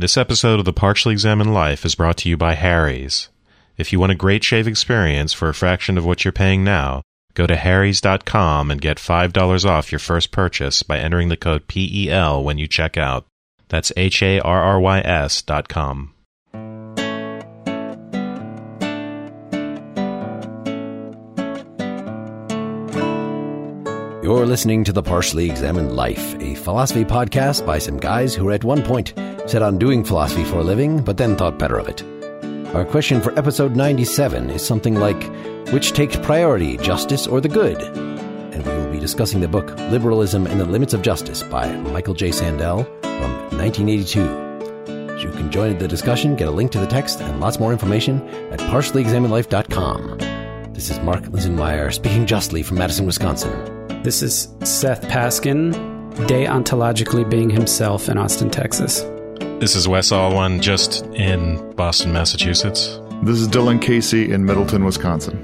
This episode of the Partially Examined Life is brought to you by Harry's. If you want a great shave experience for a fraction of what you're paying now, go to harrys.com and get $5 off your first purchase by entering the code PEL when you check out. That's H A R R Y S dot com. You're listening to The Partially Examined Life, a philosophy podcast by some guys who at one point set on doing philosophy for a living, but then thought better of it. Our question for episode 97 is something like Which takes priority, justice or the good? And we will be discussing the book Liberalism and the Limits of Justice by Michael J. Sandel from 1982. You can join the discussion, get a link to the text, and lots more information at partiallyexaminedlife.com. This is Mark Linsenmayer speaking justly from Madison, Wisconsin. This is Seth Paskin, deontologically being himself in Austin, Texas. This is Wes Alwan, just in Boston, Massachusetts. This is Dylan Casey in Middleton, Wisconsin.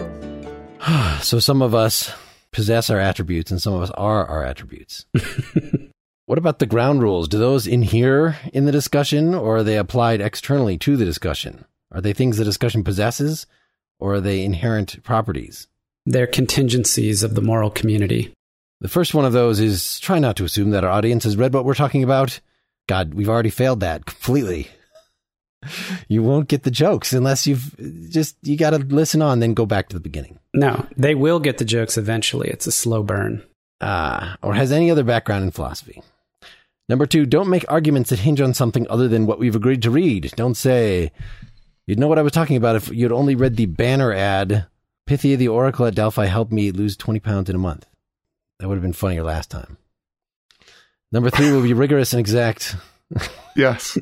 So some of us possess our attributes and some of us are our attributes. what about the ground rules? Do those inhere in the discussion or are they applied externally to the discussion? Are they things the discussion possesses or are they inherent properties? They're contingencies of the moral community. The first one of those is try not to assume that our audience has read what we're talking about. God, we've already failed that completely. You won't get the jokes unless you've just, you got to listen on, then go back to the beginning. No, they will get the jokes eventually. It's a slow burn. Ah, or has any other background in philosophy. Number two, don't make arguments that hinge on something other than what we've agreed to read. Don't say, you'd know what I was talking about if you'd only read the banner ad, Pythia the Oracle at Delphi helped me lose 20 pounds in a month. That would have been funnier last time. Number three will be rigorous and exact. Yes.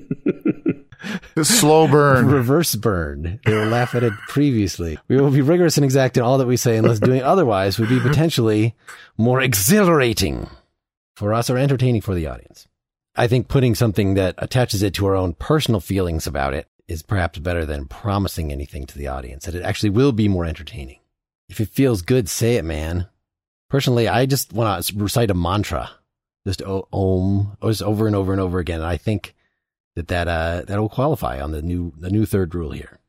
the slow burn. Reverse burn. They will laugh at it previously. We will be rigorous and exact in all that we say, unless doing otherwise would be potentially more exhilarating for us or entertaining for the audience. I think putting something that attaches it to our own personal feelings about it is perhaps better than promising anything to the audience, that it actually will be more entertaining. If it feels good, say it, man. Personally, I just want to recite a mantra, just om, just over and over and over again. And I think that that uh, that will qualify on the new the new third rule here.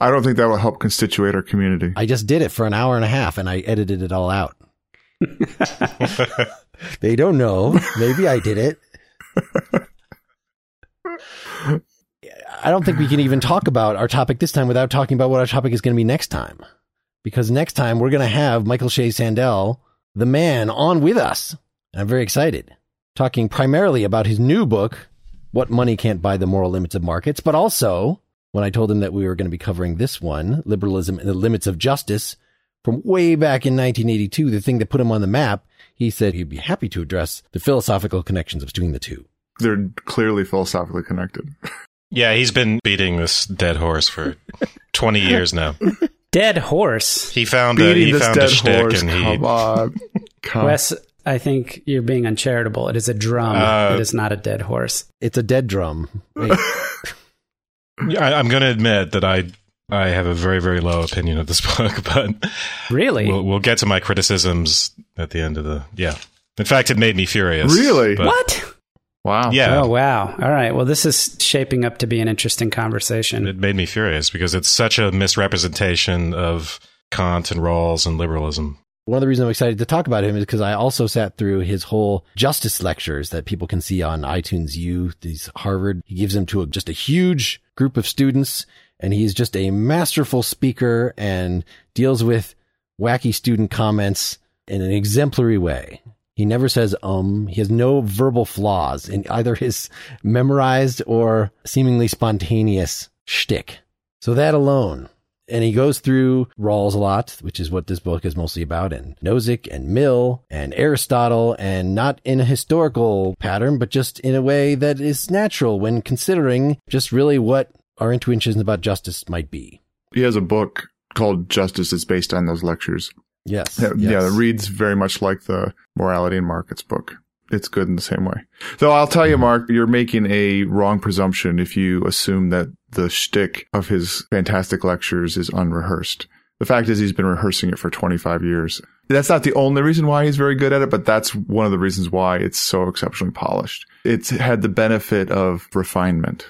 I don't think that will help constitute our community. I just did it for an hour and a half, and I edited it all out. they don't know. Maybe I did it. I don't think we can even talk about our topic this time without talking about what our topic is going to be next time. Because next time we're going to have Michael J. Sandel, the man, on with us. I'm very excited. Talking primarily about his new book, What Money Can't Buy the Moral Limits of Markets, but also when I told him that we were going to be covering this one, Liberalism and the Limits of Justice, from way back in 1982, the thing that put him on the map, he said he'd be happy to address the philosophical connections between the two. They're clearly philosophically connected. Yeah, he's been beating this dead horse for 20 years now. Dead horse. He found a, he found a dead shtick horse. and he Come on. Come. Wes, I think you're being uncharitable. It is a drum. Uh, it is not a dead horse. It's a dead drum. Wait, I, I'm going to admit that I I have a very very low opinion of this book, but Really? we'll, we'll get to my criticisms at the end of the yeah. In fact, it made me furious. Really? but- what? Wow. Yeah, Oh, wow. All right. Well, this is shaping up to be an interesting conversation. it made me furious because it's such a misrepresentation of Kant and Rawls and liberalism. one of the reasons I'm excited to talk about him is because I also sat through his whole justice lectures that people can see on iTunes U. These Harvard, he gives them to a, just a huge group of students and he's just a masterful speaker and deals with wacky student comments in an exemplary way. He never says um. He has no verbal flaws in either his memorized or seemingly spontaneous shtick. So that alone. And he goes through Rawls a lot, which is what this book is mostly about, and Nozick and Mill and Aristotle, and not in a historical pattern, but just in a way that is natural when considering just really what our intuitions about justice might be. He has a book called Justice that's based on those lectures. Yes. Yeah, yes. yeah, it reads very much like the Morality and Markets book. It's good in the same way. Though I'll tell you, mm-hmm. Mark, you're making a wrong presumption if you assume that the shtick of his fantastic lectures is unrehearsed. The fact is he's been rehearsing it for 25 years. That's not the only reason why he's very good at it, but that's one of the reasons why it's so exceptionally polished. It's had the benefit of refinement.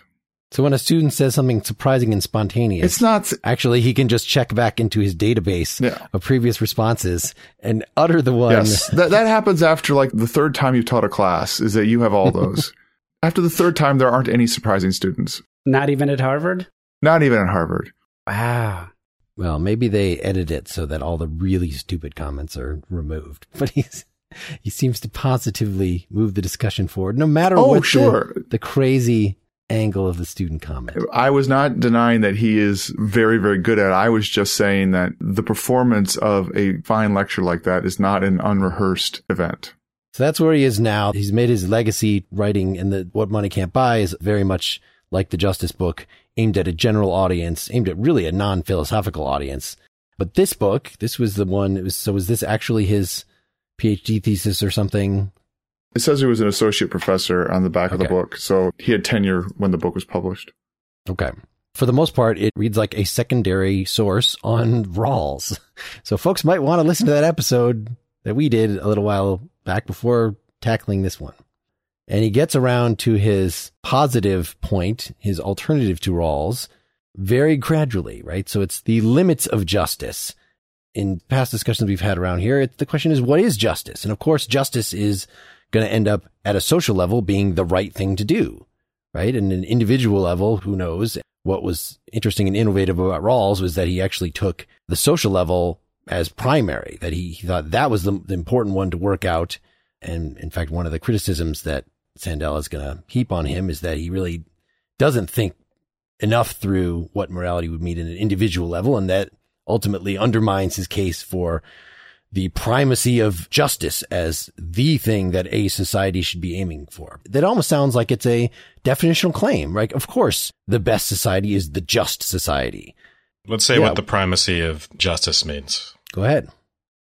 So when a student says something surprising and spontaneous, It's not. actually he can just check back into his database Yeah. of previous responses and utter the one. Yes, that that happens after like the third time you've taught a class. Is that you have all those. after the third time, there aren't any surprising students. Not even at Harvard? Not even at Harvard. Wow. Well, maybe they edit it so that all the really stupid comments are removed. But he's he seems to positively move the discussion forward, no matter Oh, what the- the, crazy angle of the student comment. I was not denying that he is very, very good at it. I was just saying that the performance of a fine lecture like that is not an unrehearsed event. So that's where he is now. He's made his legacy writing and the What Money Can't Buy is very much like the Justice book, aimed at a general audience, aimed at really a non-philosophical audience. But this book, this was the one. It was so. Was this actually his PhD thesis or something? It says he was an associate professor on the back of the book, so he had tenure when the book was published. Okay. For the most part, it reads like a secondary source on Rawls. So folks might want to listen to that episode that we did a little while back before tackling this one. And he gets around to his positive point, his alternative to Rawls, very gradually, right? So it's the limits of justice. In past discussions we've had around here, it, the question is, what is justice? And of course, justice is going to end up at a social level being the right thing to do right? And an individual level, who knows? What was interesting and innovative about Rawls was that he actually took the social level as primary, that he, he thought that was the, the important one to work out. And in fact, one of the criticisms that Sandel is going to heap on him is that he really doesn't think enough through what morality would mean at an individual level. And that ultimately undermines his case for the primacy of justice as the thing that a society should be aiming for. That almost sounds like it's a definitional claim, right? Of course, the best society is the just society. Let's say Yeah. what the primacy of justice means. Go ahead.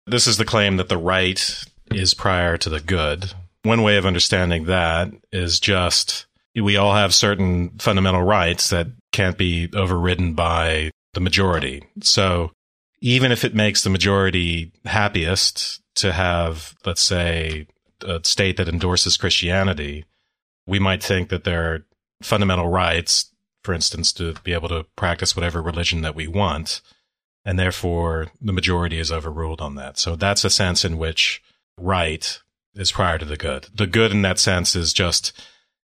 This is the claim that the right is prior to the good. One way of understanding that is just we all have certain fundamental rights that can't be overridden by the majority. So even if it makes the majority happiest to have, let's say, a state that endorses Christianity, we might think that there are fundamental rights, for instance, to be able to practice whatever religion that we want and therefore the majority is overruled on that. So that's a sense in which right is prior to the good. The good in that sense is just,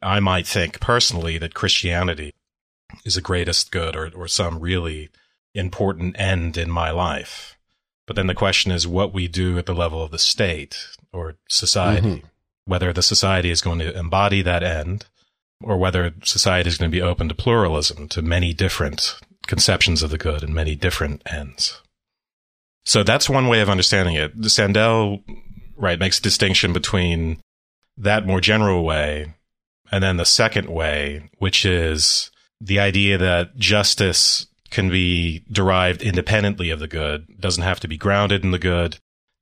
I might think personally that Christianity is the greatest good or, or some really important end in my life. But then the question is what we do at the level of the state or society, Mhm. whether the society is going to embody that end or whether society is going to be open to pluralism, to many different conceptions of the good and many different ends. So that's one way of understanding it. Sandel, right, makes a distinction between that more general way and then the second way, which is the idea that justice can be derived independently of the good, doesn't have to be grounded in the good,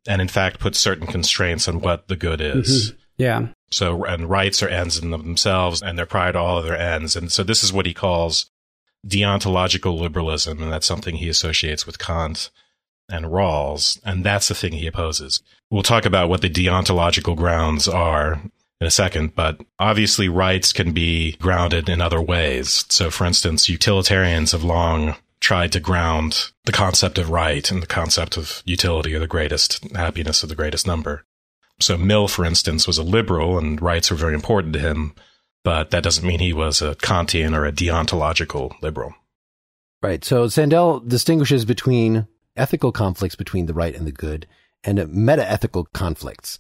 and in fact puts certain constraints on what the good mm-hmm. is. Yeah. So, and rights are ends in themselves, and they're prior to all other ends. And so, this is what he calls deontological liberalism, and that's something he associates with Kant and Rawls, and that's the thing he opposes. We'll talk about what the deontological grounds are in a second, but obviously, rights can be grounded in other ways. So, for instance, utilitarians have long tried to ground the concept of right and the concept of utility or the greatest happiness of the greatest number. So Mill, for instance, was a liberal and rights were very important to him, but that doesn't mean he was a Kantian or a deontological liberal. Right. So Sandel distinguishes between ethical conflicts between the right and the good and meta-ethical conflicts.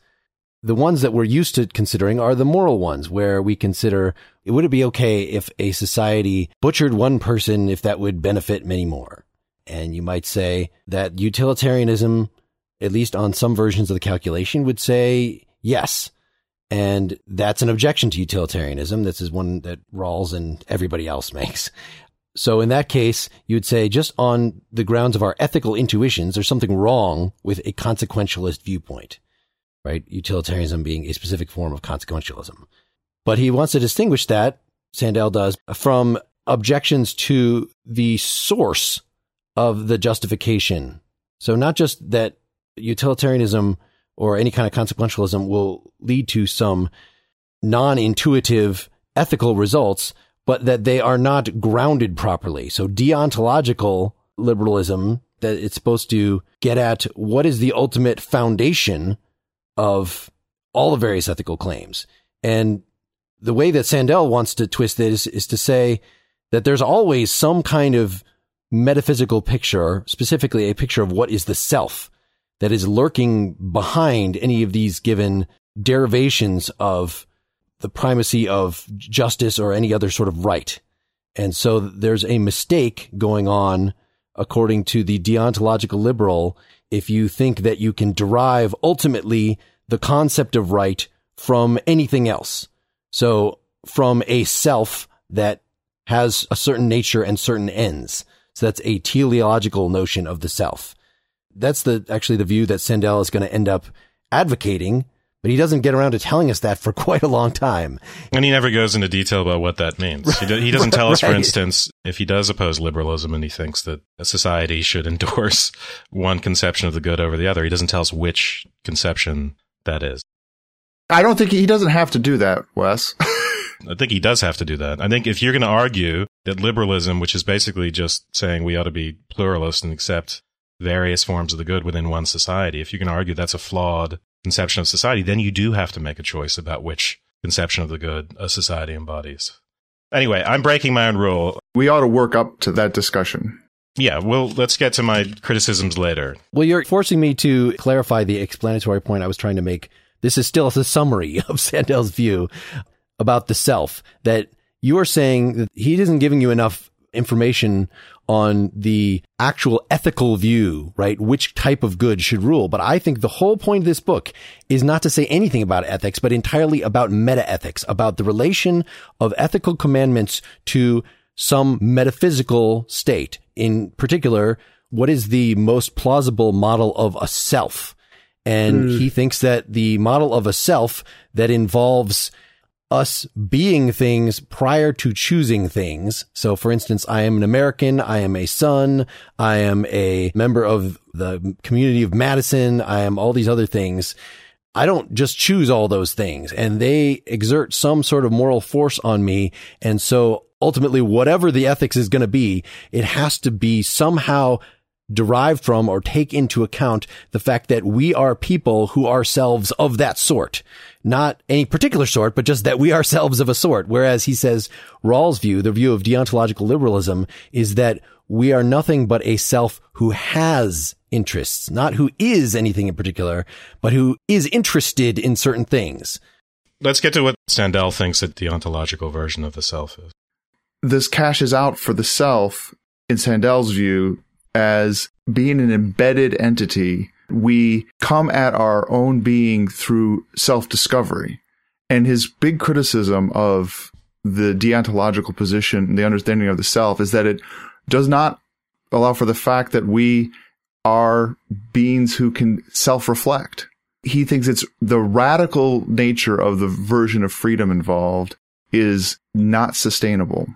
The ones that we're used to considering are the moral ones where we consider would it be okay if a society butchered one person if that would benefit many more? And you might say that utilitarianism, at least on some versions of the calculation, would say yes. And that's an objection to utilitarianism. This is one that Rawls and everybody else makes. So in that case, you'd say just on the grounds of our ethical intuitions, there's something wrong with a consequentialist viewpoint, right? Utilitarianism being a specific form of consequentialism. But he wants to distinguish that, Sandel does, from objections to the source of the justification. So not just that utilitarianism or any kind of consequentialism will lead to some non-intuitive ethical results, but that they are not grounded properly. So deontological liberalism that it's supposed to get at what is the ultimate foundation of all the various ethical claims. And the way that Sandel wants to twist it is, is to say that there's always some kind of metaphysical picture, specifically a picture of what is the self that is lurking behind any of these given derivations of the primacy of justice or any other sort of right. And so there's a mistake going on according to the deontological liberal if you think that you can derive ultimately the concept of right from anything else. So from a self that has a certain nature and certain ends. So that's a teleological notion of the self. That's the actually the view that Sandel is going to end up advocating but he doesn't get around to telling us that for quite a long time. And he never goes into detail about what that means. Right. He, do, he, doesn't tell us, for instance, if he does oppose liberalism and he thinks that a society should endorse one conception of the good over the other, he doesn't tell us which conception that is. I don't think he doesn't have to do that, Wes. I think he does have to do that. I think if you're going to argue that liberalism, which is basically just saying we ought to be pluralist and accept various forms of the good within one society, if you can argue that's a flawed conception of society, then you do have to make a choice about which conception of the good a society embodies. Anyway, I'm breaking my own rule. We ought to work up to that discussion. Yeah, well, let's get to my criticisms later. Well, you're forcing me to clarify the explanatory point I was trying to make. This is still a summary of Sandel's view about the self that you are saying that he isn't giving you enough information on the actual ethical view, right? Which type of good should rule. But I think the whole point of this book is not to say anything about ethics, but entirely about metaethics, about the relation of ethical commandments to some metaphysical state. In particular, what is the most plausible model of a self? And mm. he thinks that the model of a self that involves us being things prior to choosing things. So for instance, I am an American. I am a son. I am a member of the community of Madison. I am all these other things. I don't just choose all those things and they exert some sort of moral force on me. And so ultimately, whatever the ethics is going to be, it has to be somehow derived from or take into account the fact that we are people who are selves of that sort. Not any particular sort, but just that we ourselves of a sort. Whereas he says Rawls' view, the view of deontological liberalism, is that we are nothing but a self who has interests, not who is anything in particular, but who is interested in certain things. Let's get to what Sandel thinks a deontological version of the self is. This cashes out for the self, in Sandel's view, as being an embedded entity. We come at our own being through self discovery. And his big criticism of the deontological position, and the understanding of the self, is that it does not allow for the fact that we are beings who can self reflect. He thinks it's the radical nature of the version of freedom involved is not sustainable.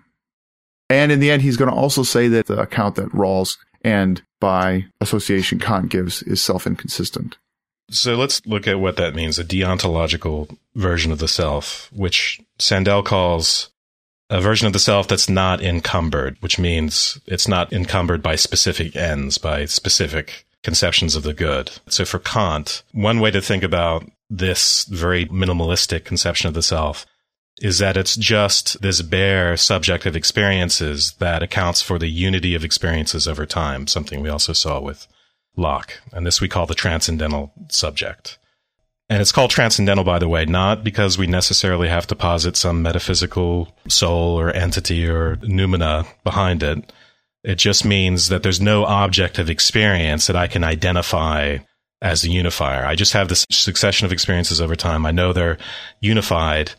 And in the end, he's going to also say that the account that Rawls and by association Kant gives is self inconsistent. So let's look at what that means a deontological version of the self, which Sandel calls a version of the self that's not encumbered, which means it's not encumbered by specific ends, by specific conceptions of the good. So for Kant, one way to think about this very minimalistic conception of the self is that it's just this bare subjective experiences that accounts for the unity of experiences over time, something we also saw with Locke. And this we call the transcendental subject. And it's called transcendental, by the way, not because we necessarily have to posit some metaphysical soul or entity or noumena behind it. It just means that there's no object of experience that I can identify as the unifier. I just have this succession of experiences over time. I know they're unified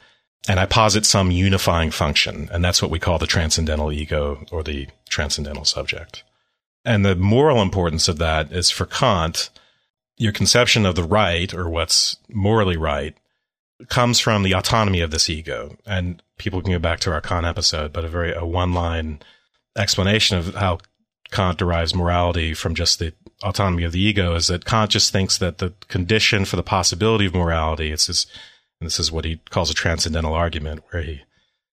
and I posit some unifying function. And that's what we call the transcendental ego or the transcendental subject. And the moral importance of that is for Kant, your conception of the right or what's morally right comes from the autonomy of this ego. And people can go back to our Kant episode, but a very, a one line explanation of how Kant derives morality from just the autonomy of the ego is that Kant just thinks that the condition for the possibility of morality, it's this and this is what he calls a transcendental argument, where he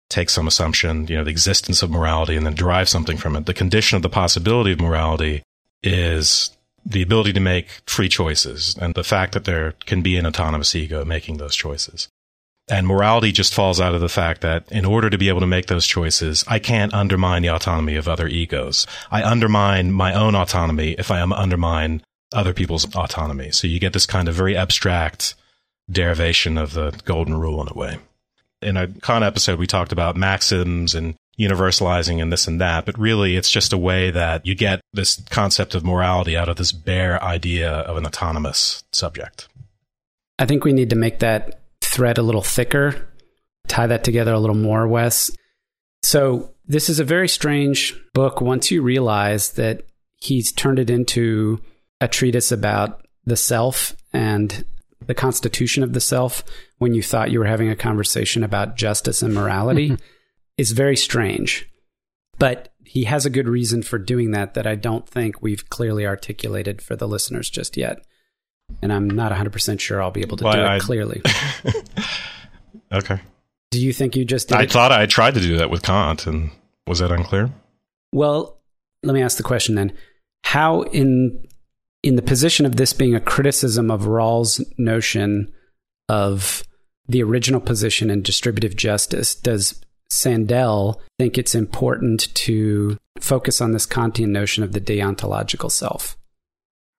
takes some assumption, you know, the existence of morality and then derive something from it. The condition of the possibility of morality is the ability to make free choices and the fact that there can be an autonomous ego making those choices. And morality just falls out of the fact that in order to be able to make those choices, I can't undermine the autonomy of other egos. I undermine my own autonomy if I undermine other people's autonomy. So you get this kind of very abstract derivation of the golden rule in a way. In a Kant episode, we talked about maxims and universalizing and this and that, but really it's just a way that you get this concept of morality out of this bare idea of an autonomous subject. I think we need to make that thread a little thicker, tie that together a little more, Wes. So, this is a very strange book once you realize that he's turned it into a treatise about the self and the constitution of the self when you thought you were having a conversation about justice and morality mm-hmm. is very strange. But he has a good reason for doing that that I don't think we've clearly articulated for the listeners just yet and I'm not 100% sure I'll be able to do I, it clearly. okay. Do you think you just I it? thought I tried to do that with Kant, and was that unclear? Well, let me ask the question then. How, in in the position of this being a criticism of Rawls' notion of the original position in distributive justice, does Sandel think it's important to focus on this Kantian notion of the deontological self?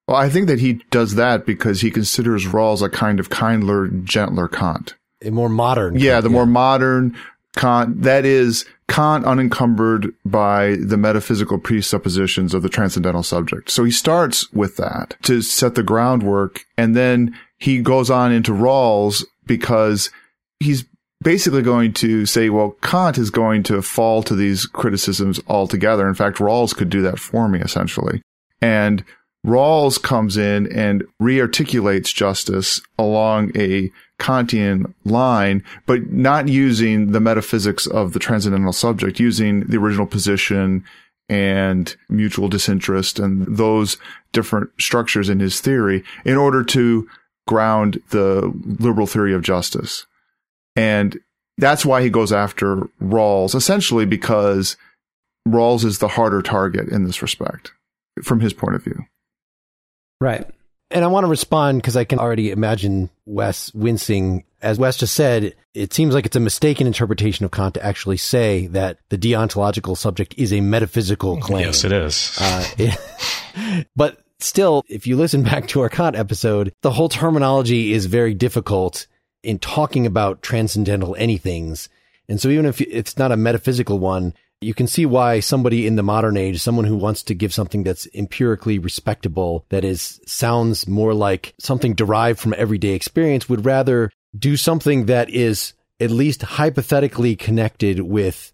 Well, I think that he does that because he considers Rawls a kind of kindler, gentler Kant. A more modern. Yeah, Kant, the yeah. more modern Kant. That is Kant unencumbered by the metaphysical presuppositions of the transcendental subject. So he starts with that to set the groundwork. And then he goes on into Rawls because he's basically going to say, well, Kant is going to fall to these criticisms altogether. In fact, Rawls could do that for me, essentially. And Rawls comes in and rearticulates justice along a Kantian line, but not using the metaphysics of the transcendental subject, using the original position and mutual disinterest and those different structures in his theory in order to ground the liberal theory of justice. And that's why he goes after Rawls, essentially because Rawls is the harder target in this respect, from his point of view. Right. And I want to respond because I can already imagine Wes wincing. As Wes just said, it seems like it's a mistaken interpretation of Kant to actually say that the deontological subject is a metaphysical claim. Yes, it is. Uh, it, but still, if you listen back to our Kant episode, the whole terminology is very difficult in talking about transcendental anythings. And so even if it's not a metaphysical one, you can see why somebody in the modern age, someone who wants to give something that's empirically respectable, that is, sounds more like something derived from everyday experience would rather do something that is at least hypothetically connected with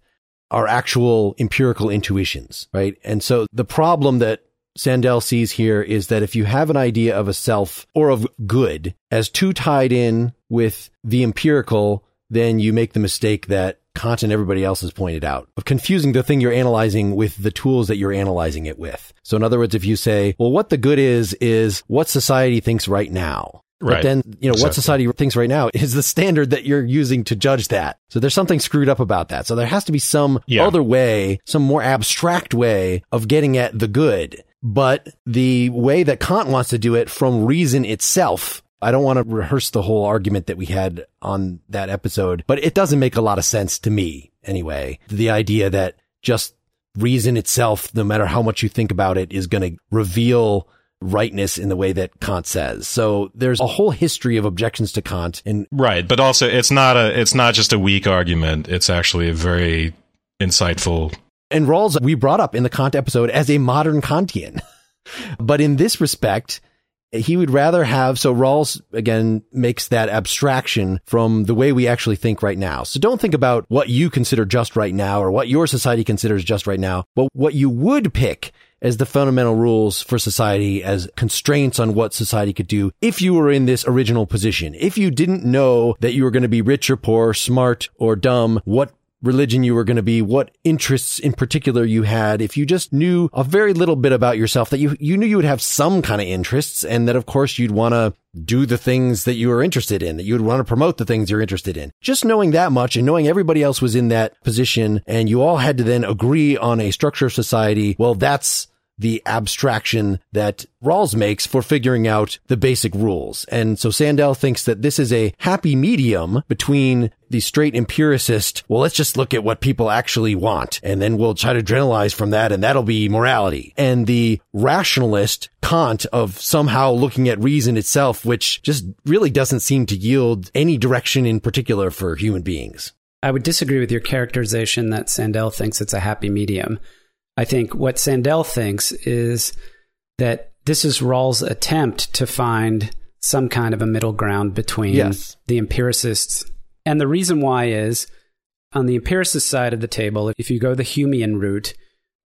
our actual empirical intuitions, right? And so the problem that Sandel sees here is that if you have an idea of a self or of good as too tied in with the empirical, then you make the mistake that Kant and everybody else has pointed out of confusing the thing you're analyzing with the tools that you're analyzing it with. So in other words, if you say, well, what the good is, is what society thinks right now. Right. But then, you know, exactly. what society thinks right now is the standard that you're using to judge that. So there's something screwed up about that. So there has to be some yeah. other way, some more abstract way of getting at the good. But the way that Kant wants to do it from reason itself I don't want to rehearse the whole argument that we had on that episode, but it doesn't make a lot of sense to me anyway. The idea that just reason itself, no matter how much you think about it, is going to reveal rightness in the way that Kant says. So there's a whole history of objections to Kant and Right, but also it's not a it's not just a weak argument, it's actually a very insightful and Rawls we brought up in the Kant episode as a modern Kantian. but in this respect, he would rather have, so Rawls again makes that abstraction from the way we actually think right now. So don't think about what you consider just right now or what your society considers just right now, but what you would pick as the fundamental rules for society as constraints on what society could do if you were in this original position. If you didn't know that you were going to be rich or poor, smart or dumb, what religion you were going to be, what interests in particular you had, if you just knew a very little bit about yourself, that you, you knew you would have some kind of interests and that of course you'd want to do the things that you are interested in, that you would want to promote the things you're interested in. Just knowing that much and knowing everybody else was in that position and you all had to then agree on a structure of society. Well, that's the abstraction that Rawls makes for figuring out the basic rules. And so Sandel thinks that this is a happy medium between the straight empiricist. Well, let's just look at what people actually want and then we'll try to generalize from that and that'll be morality. And the rationalist Kant of somehow looking at reason itself, which just really doesn't seem to yield any direction in particular for human beings. I would disagree with your characterization that Sandel thinks it's a happy medium. I think what Sandel thinks is that this is Rawls' attempt to find some kind of a middle ground between yes. the empiricists. And the reason why is on the empiricist side of the table, if you go the Humean route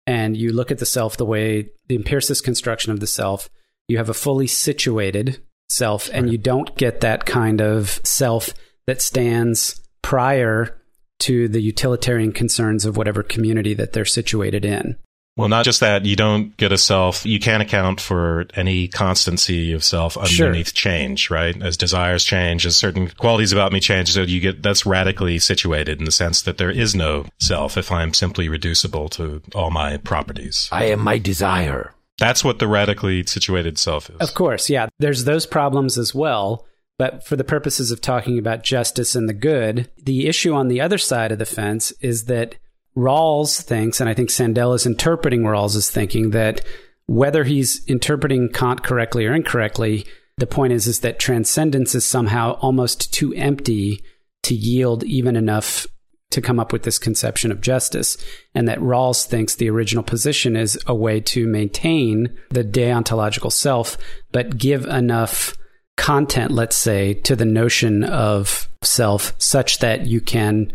and you look at the self the way the empiricist construction of the self, you have a fully situated self and you don't get that kind of self that stands prior to the utilitarian concerns of whatever community that they're situated in. Well, not just that, you don't get a self, you can't account for any constancy of self underneath sure. change, right? As desires change, as certain qualities about me change, so you get, that's radically situated in the sense that there is no self if I'm simply reducible to all my properties. I am my desire. That's what the radically situated self is. Of course, yeah. There's those problems as well. But for the purposes of talking about justice and the good, the issue on the other side of the fence is that Rawls thinks, and I think Sandel is interpreting Rawls' as thinking, that whether he's interpreting Kant correctly or incorrectly, the point is, is that transcendence is somehow almost too empty to yield even enough to come up with this conception of justice. And that Rawls thinks the original position is a way to maintain the deontological self, but give enough content, let's say, to the notion of self such that you can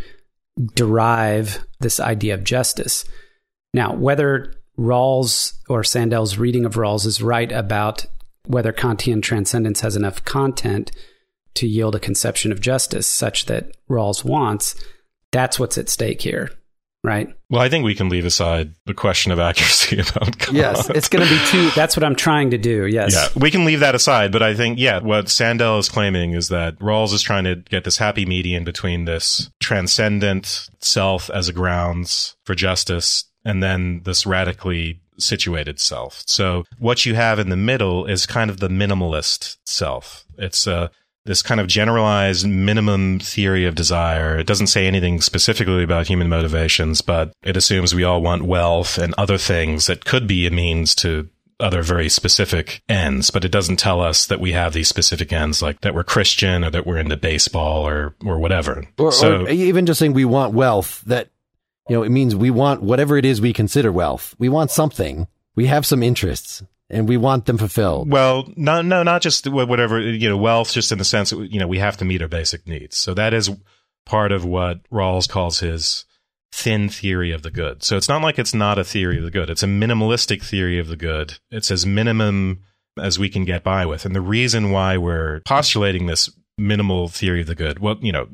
derive this idea of justice. Now, whether Rawls or Sandel's reading of Rawls is right about whether Kantian transcendence has enough content to yield a conception of justice such that Rawls wants, that's what's at stake here right? Well, I think we can leave aside the question of accuracy about Kant. Yes, it's going to be too. That's what I'm trying to do. Yes. Yeah, we can leave that aside, but I think yeah, what Sandel is claiming is that Rawls is trying to get this happy median between this transcendent self as a grounds for justice and then this radically situated self. So what you have in the middle is kind of the minimalist self. It's a this kind of generalized minimum theory of desire. It doesn't say anything specifically about human motivations, but it assumes we all want wealth and other things that could be a means to other very specific ends, but it doesn't tell us that we have these specific ends, like that we're Christian or that we're into baseball or or whatever. Or, so, or even just saying we want wealth, that you know, it means we want whatever it is we consider wealth. We want something. We have some interests and we want them fulfilled. Well, no, no, not just whatever, you know, wealth, just in the sense that, you know, we have to meet our basic needs. So that is part of what Rawls calls his thin theory of the good. So it's not like it's not a theory of the good. It's a minimalistic theory of the good. It's as minimum as we can get by with. And the reason why we're postulating this minimal theory of the good, well, you know,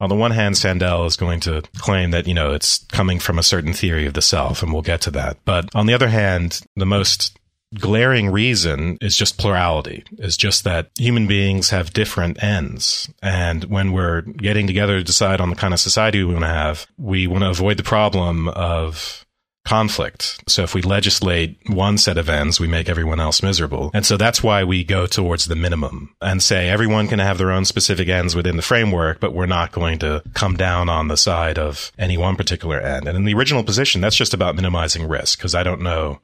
on the one hand, Sandel is going to claim that, you know, it's coming from a certain theory of the self, and we'll get to that. But on the other hand, the most glaring reason is just plurality, is just that human beings have different ends. And when we're getting together to decide on the kind of society we want to have, we want to avoid the problem of conflict. So if we legislate one set of ends, we make everyone else miserable. And so that's why we go towards the minimum and say everyone can have their own specific ends within the framework, but we're not going to come down on the side of any one particular end. And in the original position, that's just about minimizing risk because I don't know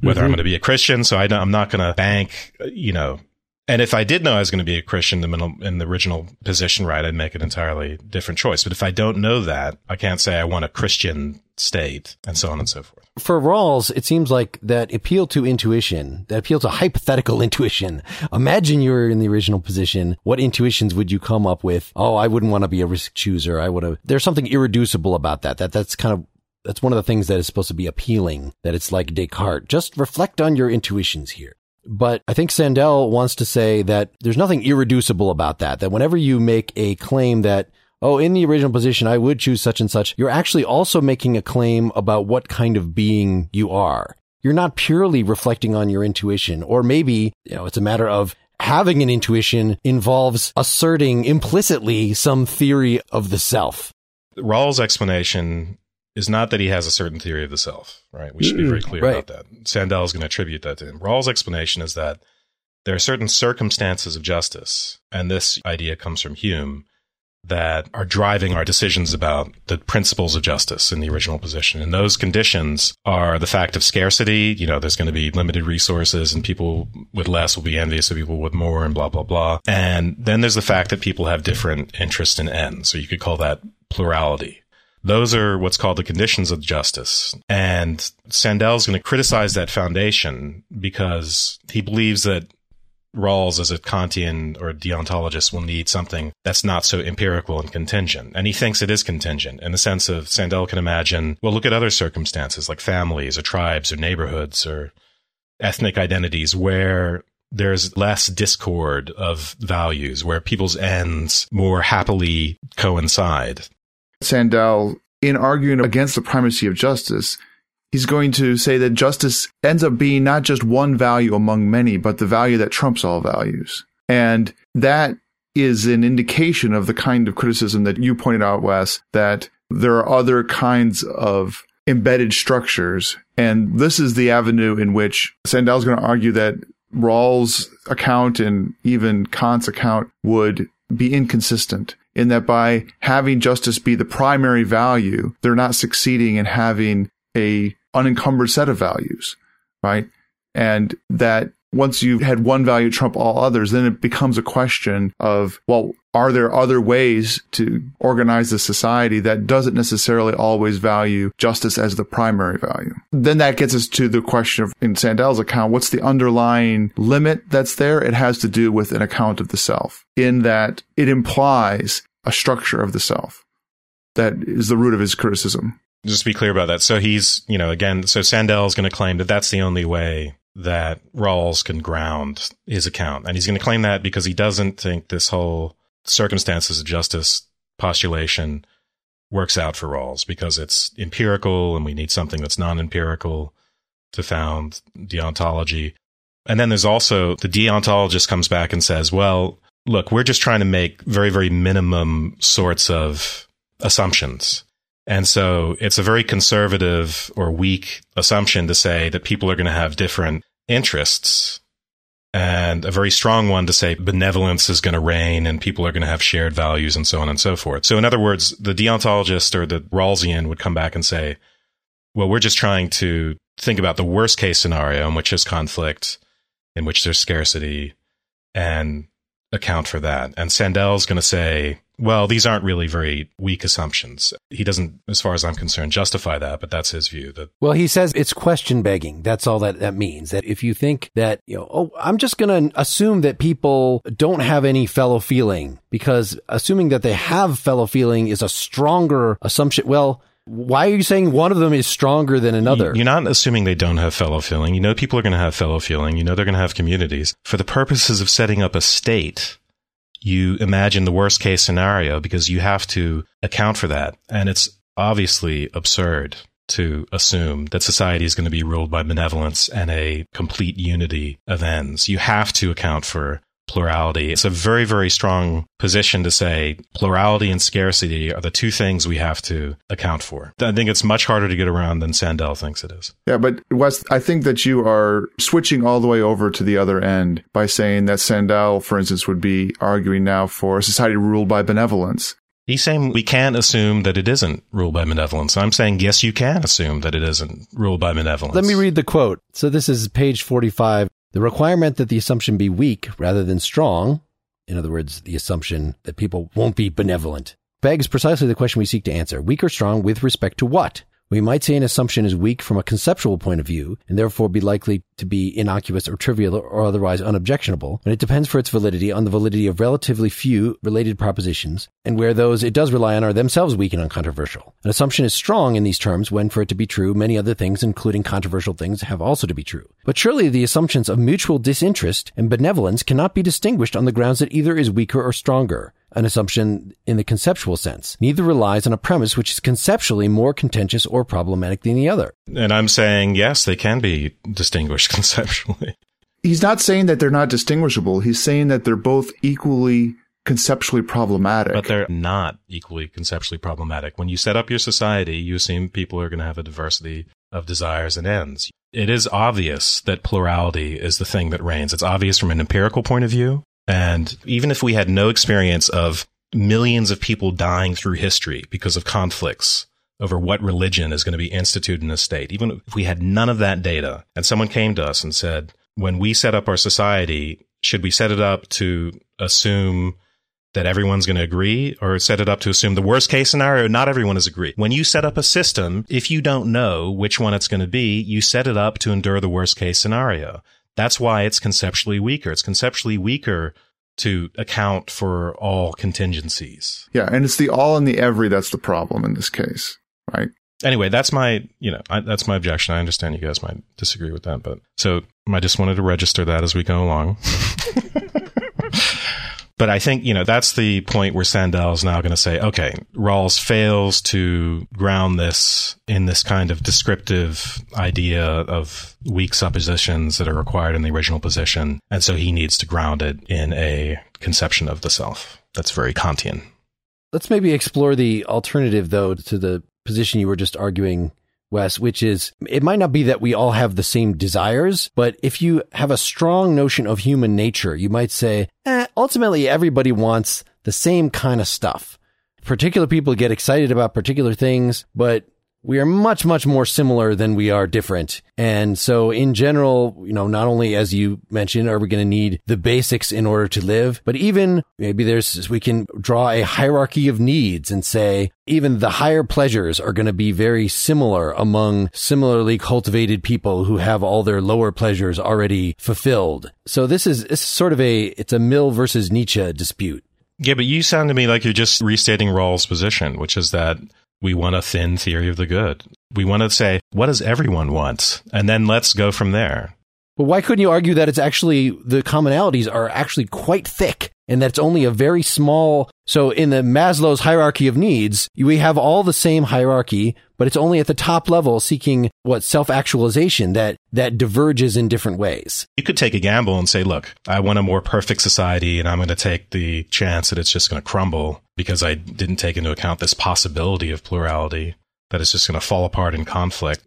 whether mm-hmm. I'm going to be a Christian. So I am not going to bank, you know, and if I did know I was going to be a Christian in the, in the original position, right, I'd make an entirely different choice. But if I don't know that, I can't say I want a Christian state and so on and so forth. For Rawls, it seems like that appeal to intuition, that appeal to hypothetical intuition. Imagine you were in the original position. What intuitions would you come up with? Oh, I wouldn't want to be a risk chooser. I would have, there's something irreducible about that. That, that's kind of that's one of the things that is supposed to be appealing, that it's like Descartes. Just reflect on your intuitions here. But I think Sandel wants to say that there's nothing irreducible about that, that whenever you make a claim that oh, in the original position, I would choose such and such, you're actually also making a claim about what kind of being you are. You're not purely reflecting on your intuition, or maybe, you know, it's a matter of having an intuition involves asserting implicitly some theory of the self. Rawls' explanation is not that he has a certain theory of the self, right? We should be very clear Right. about that. Sandel is going to attribute that to him. Rawls' explanation is that there are certain circumstances of justice, and this idea comes from Hume, that are driving our decisions about the principles of justice in the original position. And those conditions are the fact of scarcity. You know, there's going to be limited resources and people with less will be envious of people with more and blah, blah, blah. And then there's the fact that people have different interests and ends. So you could call that plurality. Those are what's called the conditions of justice. And Sandel's going to criticize that foundation because he believes that Rawls, as a Kantian or deontologist, will need something that's not so empirical and contingent. And he thinks it is contingent in the sense of Sandel can imagine, well, look at other circumstances like families or tribes or neighborhoods or ethnic identities where there's less discord of values, where people's ends more happily coincide. Sandel, in arguing against the primacy of justice, he's going to say that justice ends up being not just one value among many, but the value that trumps all values. And that is an indication of the kind of criticism that you pointed out, Wes, that there are other kinds of embedded structures. And this is the avenue in which Sandel's going to argue that Rawls' account and even Kant's account would be inconsistent in that by having justice be the primary value, they're not succeeding in having a unencumbered set of values, right? And that once you've had one value trump all others, then it becomes a question of, well, are there other ways to organize the society that doesn't necessarily always value justice as the primary value? Then that gets us to the question of, in Sandel's account, what's the underlying limit that's there? It has to do with an account of the self in that it implies a structure of the self. That is the root of his criticism. Just to be clear about that. So he's, you know, again, so Sandel is going to claim that that's the only way that Rawls can ground his account. And he's going to claim that because he doesn't think this whole circumstances of justice postulation works out for Rawls because it's empirical and we need something that's non empirical to found deontology. And then there's also the deontologist comes back and says, well, look, we're just trying to make very, very minimum sorts of assumptions. And so it's a very conservative or weak assumption to say that people are going to have different interests and a very strong one to say benevolence is going to reign and people are going to have shared values and so on and so forth. So in other words, the deontologist or the Rawlsian would come back and say, well, we're just trying to think about the worst case scenario in which there's conflict, in which there's scarcity and account for that. And Sandel's going to say, well, these aren't really very weak assumptions. He doesn't, as far as I'm concerned, justify that, but that's his view. That Well, he says it's question begging. That's all that that means. That if you think that, you know, oh, I'm just going to assume that people don't have any fellow feeling because assuming that they have fellow feeling is a stronger assumption. Well, why are you saying one of them is stronger than another? You're not assuming they don't have fellow feeling. You know people are going to have fellow feeling. You know they're going to have communities. For the purposes of setting up a state, you imagine the worst case scenario because you have to account for that. And it's obviously absurd to assume that society is going to be ruled by benevolence and a complete unity of ends. You have to account for plurality. It's a very, very strong position to say plurality and scarcity are the two things we have to account for. I think it's much harder to get around than Sandel thinks it is. Yeah, but Wes, I think that you are switching all the way over to the other end by saying that Sandel, for instance, would be arguing now for a society ruled by benevolence. He's saying we can't assume that it isn't ruled by benevolence. I'm saying, yes, you can assume that it isn't ruled by benevolence. Let me read the quote. So this is page 45. The requirement that the assumption be weak rather than strong, in other words, the assumption that people won't be benevolent, begs precisely the question we seek to answer. Weak or strong with respect to what? We might say an assumption is weak from a conceptual point of view and therefore be likely to be innocuous or trivial or otherwise unobjectionable, and it depends for its validity on the validity of relatively few related propositions, and where those it does rely on are themselves weak and uncontroversial. An assumption is strong in these terms when, for it to be true, many other things, including controversial things, have also to be true. But surely the assumptions of mutual disinterest and benevolence cannot be distinguished on the grounds that either is weaker or stronger. An assumption in the conceptual sense. Neither relies on a premise which is conceptually more contentious or problematic than the other. And I'm saying, yes, they can be distinguished conceptually. He's not saying that they're not distinguishable. He's saying that they're both equally conceptually problematic. But they're not equally conceptually problematic. When you set up your society, you assume people are going to have a diversity of desires and ends. It is obvious that plurality is the thing that reigns. It's obvious from an empirical point of view. And even if we had no experience of millions of people dying through history because of conflicts over what religion is going to be instituted in a state, even if we had none of that data and someone came to us and said, when we set up our society, should we set it up to assume that everyone's going to agree or set it up to assume the worst case scenario, not everyone is agree. When you set up a system, if you don't know which one it's going to be, you set it up to endure the worst case scenario. That's why it's conceptually weaker. It's conceptually weaker to account for all contingencies. Yeah. And it's the all and the every that's the problem in this case, right? Anyway, that's my, you know, I, that's my objection. I understand you guys might disagree with that, but so I just wanted to register that as we go along. But I think, you know, that's the point where Sandel is now going to say, okay, Rawls fails to ground this in this kind of descriptive idea of weak suppositions that are required in the original position. And so he needs to ground it in a conception of the self that's very Kantian. Let's maybe explore the alternative, though, to the position you were just arguing Wes, which is it might not be that we all have the same desires, but if you have a strong notion of human nature, you might say, eh, ultimately everybody wants the same kind of stuff. Particular people get excited about particular things, but we are much, much more similar than we are different. And so in general, you know, not only as you mentioned, are we going to need the basics in order to live, but even maybe there's, we can draw a hierarchy of needs and say even the higher pleasures are going to be very similar among similarly cultivated people who have all their lower pleasures already fulfilled. So this is, this is sort of a, it's a Mill versus Nietzsche dispute. Yeah, but you sound to me like you're just restating Rawls' position, which is that we want a thin theory of the good. We want to say, what does everyone want? And then let's go from there. But why couldn't you argue that it's actually the commonalities are actually quite thick and that's only a very small. So in the Maslow's hierarchy of needs, we have all the same hierarchy, but it's only at the top level seeking what self-actualization that, that diverges in different ways. You could take a gamble and say, look, I want a more perfect society and I'm going to take the chance that it's just going to crumble because I didn't take into account this possibility of plurality that it's just going to fall apart in conflict.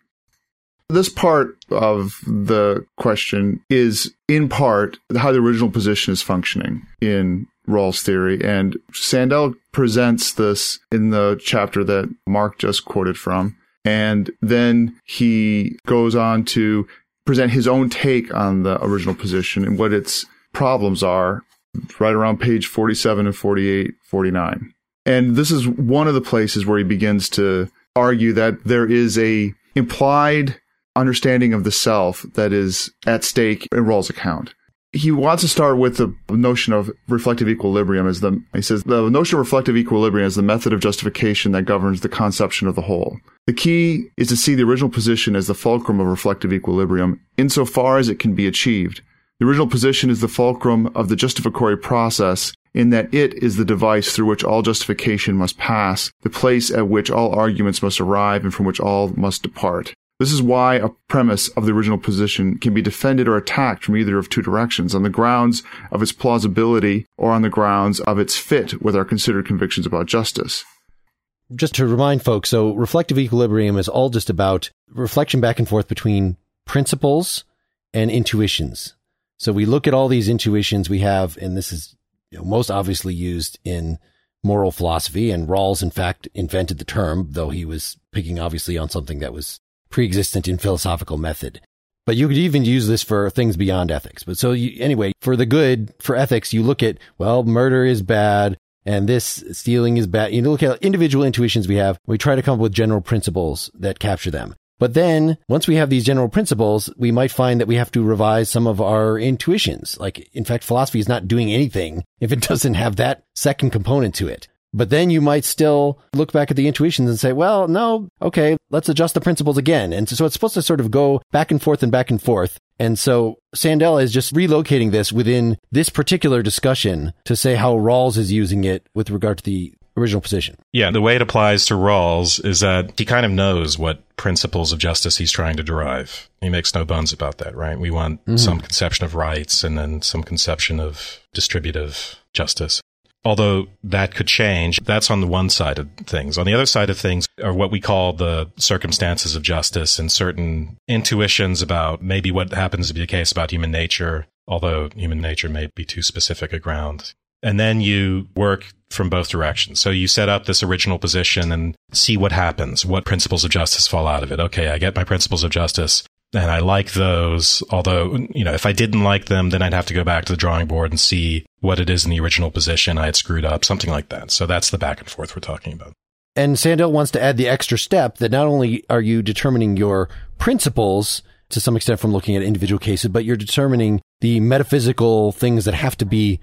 This part of the question is in part how the original position is functioning in Rawls' theory. And Sandel presents this in the chapter that Mark just quoted from. And then he goes on to present his own take on the original position and what its problems are right around page 47 and 48, 49. And this is one of the places where he begins to argue that there is a implied understanding of the self that is at stake in Rawls' account. He wants to start with the notion of reflective equilibrium as the, he says, the notion of reflective equilibrium is the method of justification that governs the conception of the whole. The key is to see the original position as the fulcrum of reflective equilibrium insofar as it can be achieved. The original position is the fulcrum of the justificatory process in that it is the device through which all justification must pass, the place at which all arguments must arrive and from which all must depart. This is why a premise of the original position can be defended or attacked from either of two directions, on the grounds of its plausibility or on the grounds of its fit with our considered convictions about justice. Just to remind folks, so reflective equilibrium is all just about reflection back and forth between principles and intuitions. So we look at all these intuitions we have, and this is you know, most obviously used in moral philosophy. And Rawls, in fact, invented the term, though he was picking obviously on something that was pre-existent in philosophical method. But you could even use this for things beyond ethics. But so you, anyway, for the good, for ethics, you look at, well, murder is bad and this stealing is bad. You look at individual intuitions we have. We try to come up with general principles that capture them. But then once we have these general principles, we might find that we have to revise some of our intuitions. Like, in fact, philosophy is not doing anything if it doesn't have that second component to it. But then you might still look back at the intuitions and say, well, no, okay, let's adjust the principles again. And so it's supposed to sort of go back and forth and back and forth. And so Sandel is just relocating this within this particular discussion to say how Rawls is using it with regard to the original position. Yeah, the way it applies to Rawls is that he kind of knows what principles of justice he's trying to derive. He makes no bones about that, right? We want mm-hmm. some conception of rights and then some conception of distributive justice. Although that could change, that's on the one side of things. On the other side of things are what we call the circumstances of justice and certain intuitions about maybe what happens to be the case about human nature, although human nature may be too specific a ground. And then you work from both directions. So you set up this original position and see what happens, what principles of justice fall out of it. Okay, I get my principles of justice and I like those. Although, you know, if I didn't like them, then I'd have to go back to the drawing board and see what it is in the original position I had screwed up, something like that. So that's the back and forth we're talking about. And Sandel wants to add the extra step that not only are you determining your principles to some extent from looking at individual cases, but you're determining the metaphysical things that have to be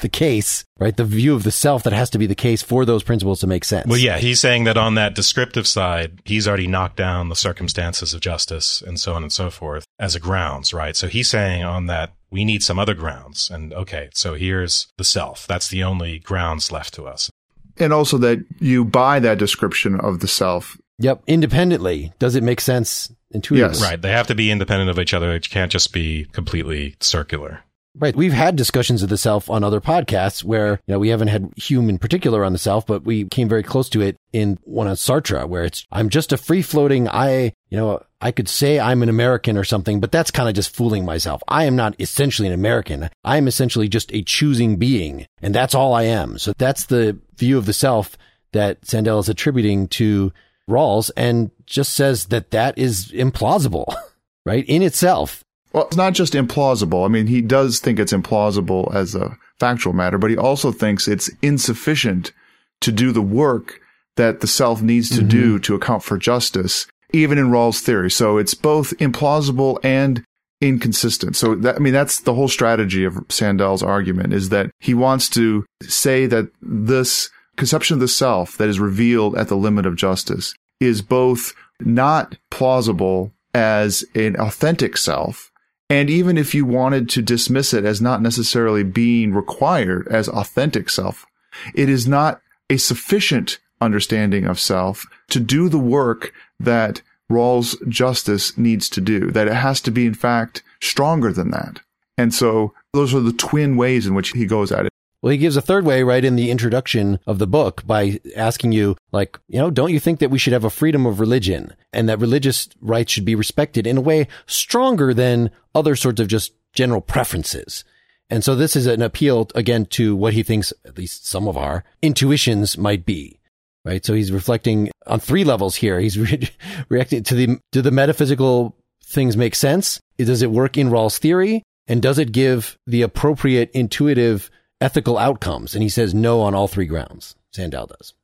the case, right? The view of the self that has to be the case for those principles to make sense. Well, yeah, he's saying that on that descriptive side, he's already knocked down the circumstances of justice and so on and so forth as a grounds, right? So he's saying on that, we need some other grounds. And okay, so here's the self. That's the only grounds left to us. And also that you buy that description of the self. Yep. Independently. Does it make sense intuitively? Yes. Right. They have to be independent of each other. It can't just be completely circular. Right. We've had discussions of the self on other podcasts where, you know, we haven't had Hume in particular on the self, but we came very close to it in one on Sartre, where it's, I'm just a free floating, I, you know, I could say I'm an American or something, but that's kind of just fooling myself. I am not essentially an American. I am essentially just a choosing being, and that's all I am. So that's the view of the self that Sandel is attributing to Rawls and just says that that is implausible, right? In itself. Well, it's not just implausible. I mean, he does think it's implausible as a factual matter, but he also thinks it's insufficient to do the work that the self needs to mm-hmm. do to account for justice, even in Rawls' theory. So it's both implausible and inconsistent. So that, I mean, that's the whole strategy of Sandel's argument is that he wants to say that this conception of the self that is revealed at the limit of justice is both not plausible as an authentic self and even if you wanted to dismiss it as not necessarily being required as authentic self, it is not a sufficient understanding of self to do the work that Rawls justice needs to do, that it has to be, in fact, stronger than that. And so those are the twin ways in which he goes at it. Well, he gives a third way right in the introduction of the book by asking you, like, you know, don't you think that we should have a freedom of religion and that religious rights should be respected in a way stronger than other sorts of just general preferences? And so this is an appeal again to what he thinks, at least some of our intuitions might be. Right. So he's reflecting on three levels here. He's re- reacting to the, do the metaphysical things make sense? Does it work in Rawls theory? And does it give the appropriate intuitive ethical outcomes. And he says no on all three grounds. Sandel does.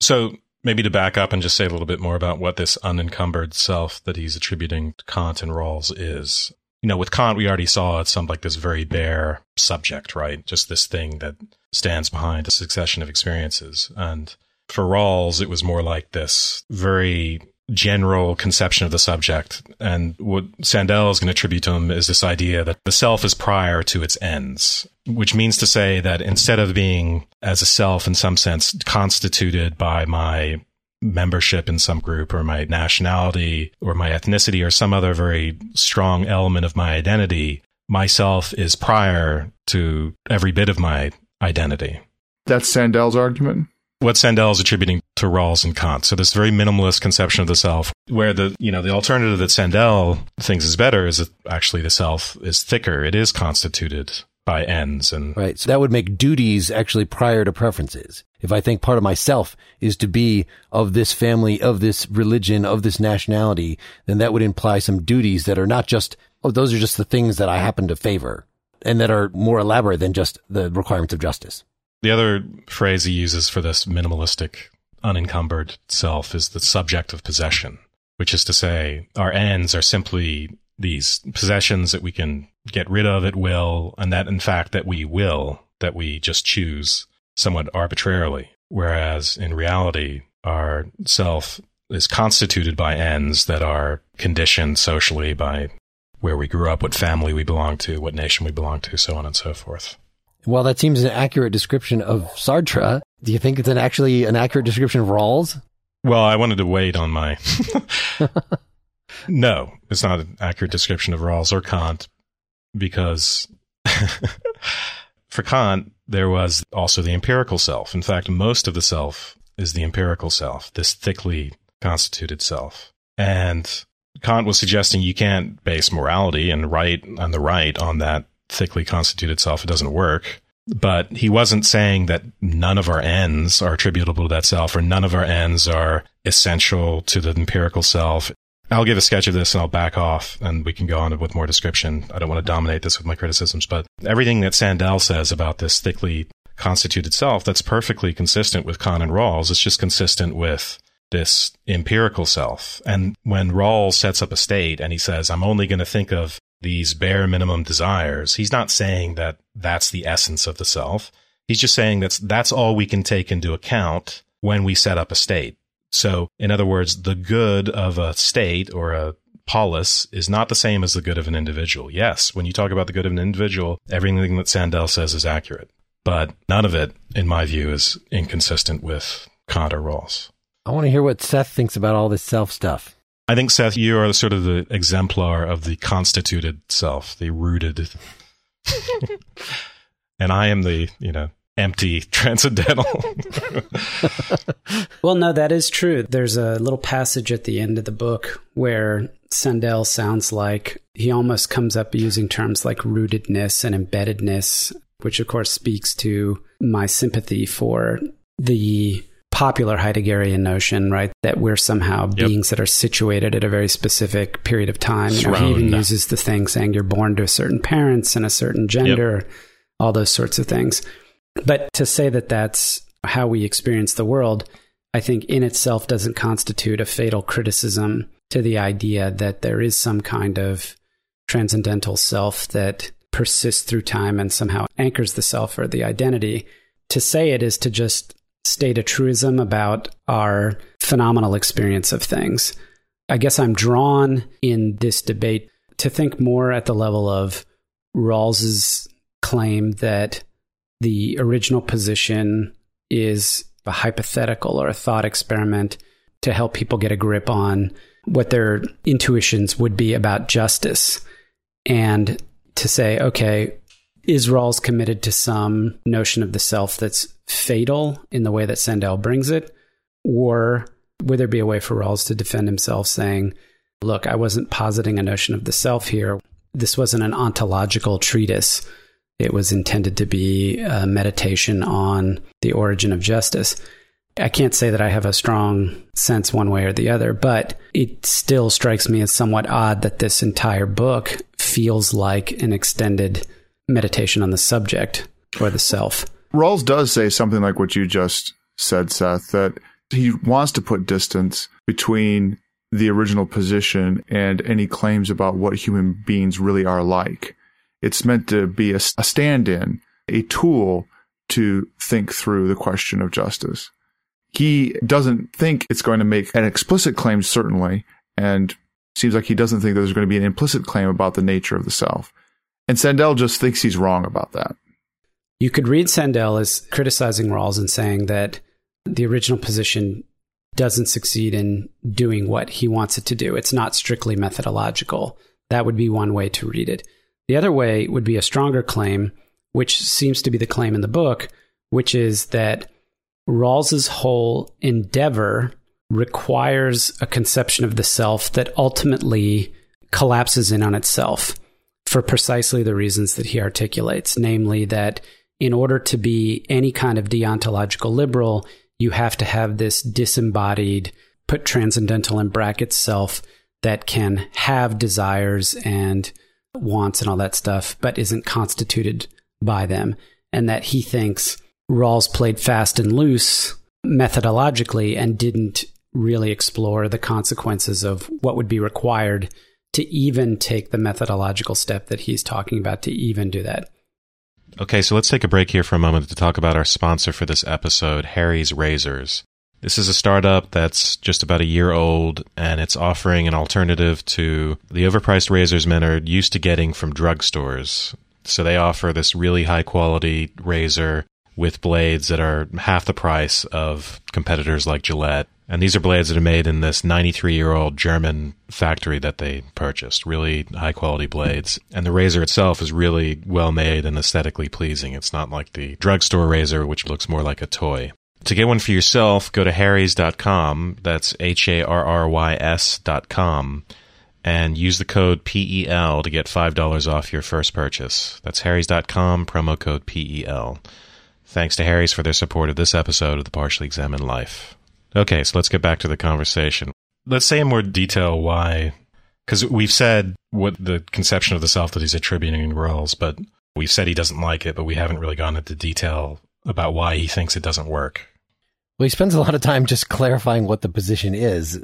So maybe to back up and just say a little bit more about what this unencumbered self that he's attributing to Kant and Rawls is. You know, with Kant, we already saw it's some like this very bare subject, right? Just this thing that stands behind a succession of experiences. And for Rawls, it was more like this very general conception of the subject. And what Sandel is going to attribute to him is this idea that the self is prior to its ends, which means to say that instead of being as a self in some sense constituted by my membership in some group or my nationality or my ethnicity or some other very strong element of my identity, myself is prior to every bit of my identity. That's Sandel's argument? What Sandel is attributing to Rawls and Kant. So this very minimalist conception of the self, where the you know the alternative that Sandel thinks is better is that actually the self is thicker. It is constituted by ends and right. So that would make duties actually prior to preferences. If I think part of myself is to be of this family, of this religion, of this nationality, then that would imply some duties that are not just oh those are just the things that I happen to favor and that are more elaborate than just the requirements of justice. The other phrase he uses for this minimalistic, unencumbered self is the subject of possession, which is to say, our ends are simply these possessions that we can get rid of at will, and that in fact that we will, that we just choose somewhat arbitrarily. Whereas in reality, our self is constituted by ends that are conditioned socially by where we grew up, what family we belong to, what nation we belong to, so on and so forth. Well, that seems an accurate description of Sartre. Do you think it's an actually an accurate description of Rawls? Well, I wanted to wait on my. no, it's not an accurate description of Rawls or Kant because for Kant, there was also the empirical self. In fact, most of the self is the empirical self, this thickly constituted self. And Kant was suggesting you can't base morality and right on the right on that thickly constituted self. It doesn't work. But he wasn't saying that none of our ends are attributable to that self or none of our ends are essential to the empirical self. I'll give a sketch of this and I'll back off and we can go on with more description. I don't want to dominate this with my criticisms, but everything that Sandel says about this thickly constituted self, that's perfectly consistent with Kant and Rawls. It's just consistent with this empirical self. And when Rawls sets up a state and he says, I'm only going to think of these bare minimum desires, he's not saying that that's the essence of the self. He's just saying that's, that's all we can take into account when we set up a state. So, in other words, the good of a state or a polis is not the same as the good of an individual. Yes, when you talk about the good of an individual, everything that Sandel says is accurate, but none of it, in my view, is inconsistent with Kant or Rawls. I want to hear what Seth thinks about all this self stuff. I think Seth, you are sort of the exemplar of the constituted self, the rooted, and I am the you know empty transcendental. well, no, that is true. There's a little passage at the end of the book where Sandel sounds like he almost comes up using terms like rootedness and embeddedness, which of course speaks to my sympathy for the popular Heideggerian notion, right? That we're somehow yep. beings that are situated at a very specific period of time. You know, he even uses the thing saying you're born to certain parents and a certain gender, yep. all those sorts of things. But to say that that's how we experience the world, I think in itself doesn't constitute a fatal criticism to the idea that there is some kind of transcendental self that persists through time and somehow anchors the self or the identity. To say it is to just state a truism about our phenomenal experience of things. I guess I'm drawn in this debate to think more at the level of Rawls's claim that the original position is a hypothetical or a thought experiment to help people get a grip on what their intuitions would be about justice and to say, okay, is Rawls committed to some notion of the self that's fatal in the way that Sandel brings it? Or would there be a way for Rawls to defend himself saying, look, I wasn't positing a notion of the self here. This wasn't an ontological treatise. It was intended to be a meditation on the origin of justice. I can't say that I have a strong sense one way or the other, but it still strikes me as somewhat odd that this entire book feels like an extended meditation on the subject or the self. Rawls does say something like what you just said, Seth, that he wants to put distance between the original position and any claims about what human beings really are like. It's meant to be a, a stand in, a tool to think through the question of justice. He doesn't think it's going to make an explicit claim, certainly, and seems like he doesn't think there's going to be an implicit claim about the nature of the self. And Sandel just thinks he's wrong about that. You could read Sandel as criticizing Rawls and saying that the original position doesn't succeed in doing what he wants it to do. It's not strictly methodological. That would be one way to read it. The other way would be a stronger claim, which seems to be the claim in the book, which is that Rawls's whole endeavor requires a conception of the self that ultimately collapses in on itself for precisely the reasons that he articulates, namely that in order to be any kind of deontological liberal, you have to have this disembodied, put transcendental in brackets self that can have desires and wants and all that stuff, but isn't constituted by them. And that he thinks Rawls played fast and loose methodologically and didn't really explore the consequences of what would be required to even take the methodological step that he's talking about to even do that. Okay, so let's take a break here for a moment to talk about our sponsor for this episode, Harry's Razors. This is a startup that's just about a year old, and it's offering an alternative to the overpriced razors men are used to getting from drugstores. So they offer this really high quality razor with blades that are half the price of competitors like Gillette. And these are blades that are made in this 93 year old German factory that they purchased. Really high quality blades. And the razor itself is really well made and aesthetically pleasing. It's not like the drugstore razor, which looks more like a toy. To get one for yourself, go to harrys.com. That's H A R R Y S.com. And use the code PEL to get $5 off your first purchase. That's harrys.com, promo code PEL. Thanks to Harry's for their support of this episode of The Partially Examined Life. Okay, so let's get back to the conversation. Let's say in more detail why, because we've said what the conception of the self that he's attributing in Rawls, but we've said he doesn't like it, but we haven't really gone into detail about why he thinks it doesn't work. Well, he spends a lot of time just clarifying what the position is.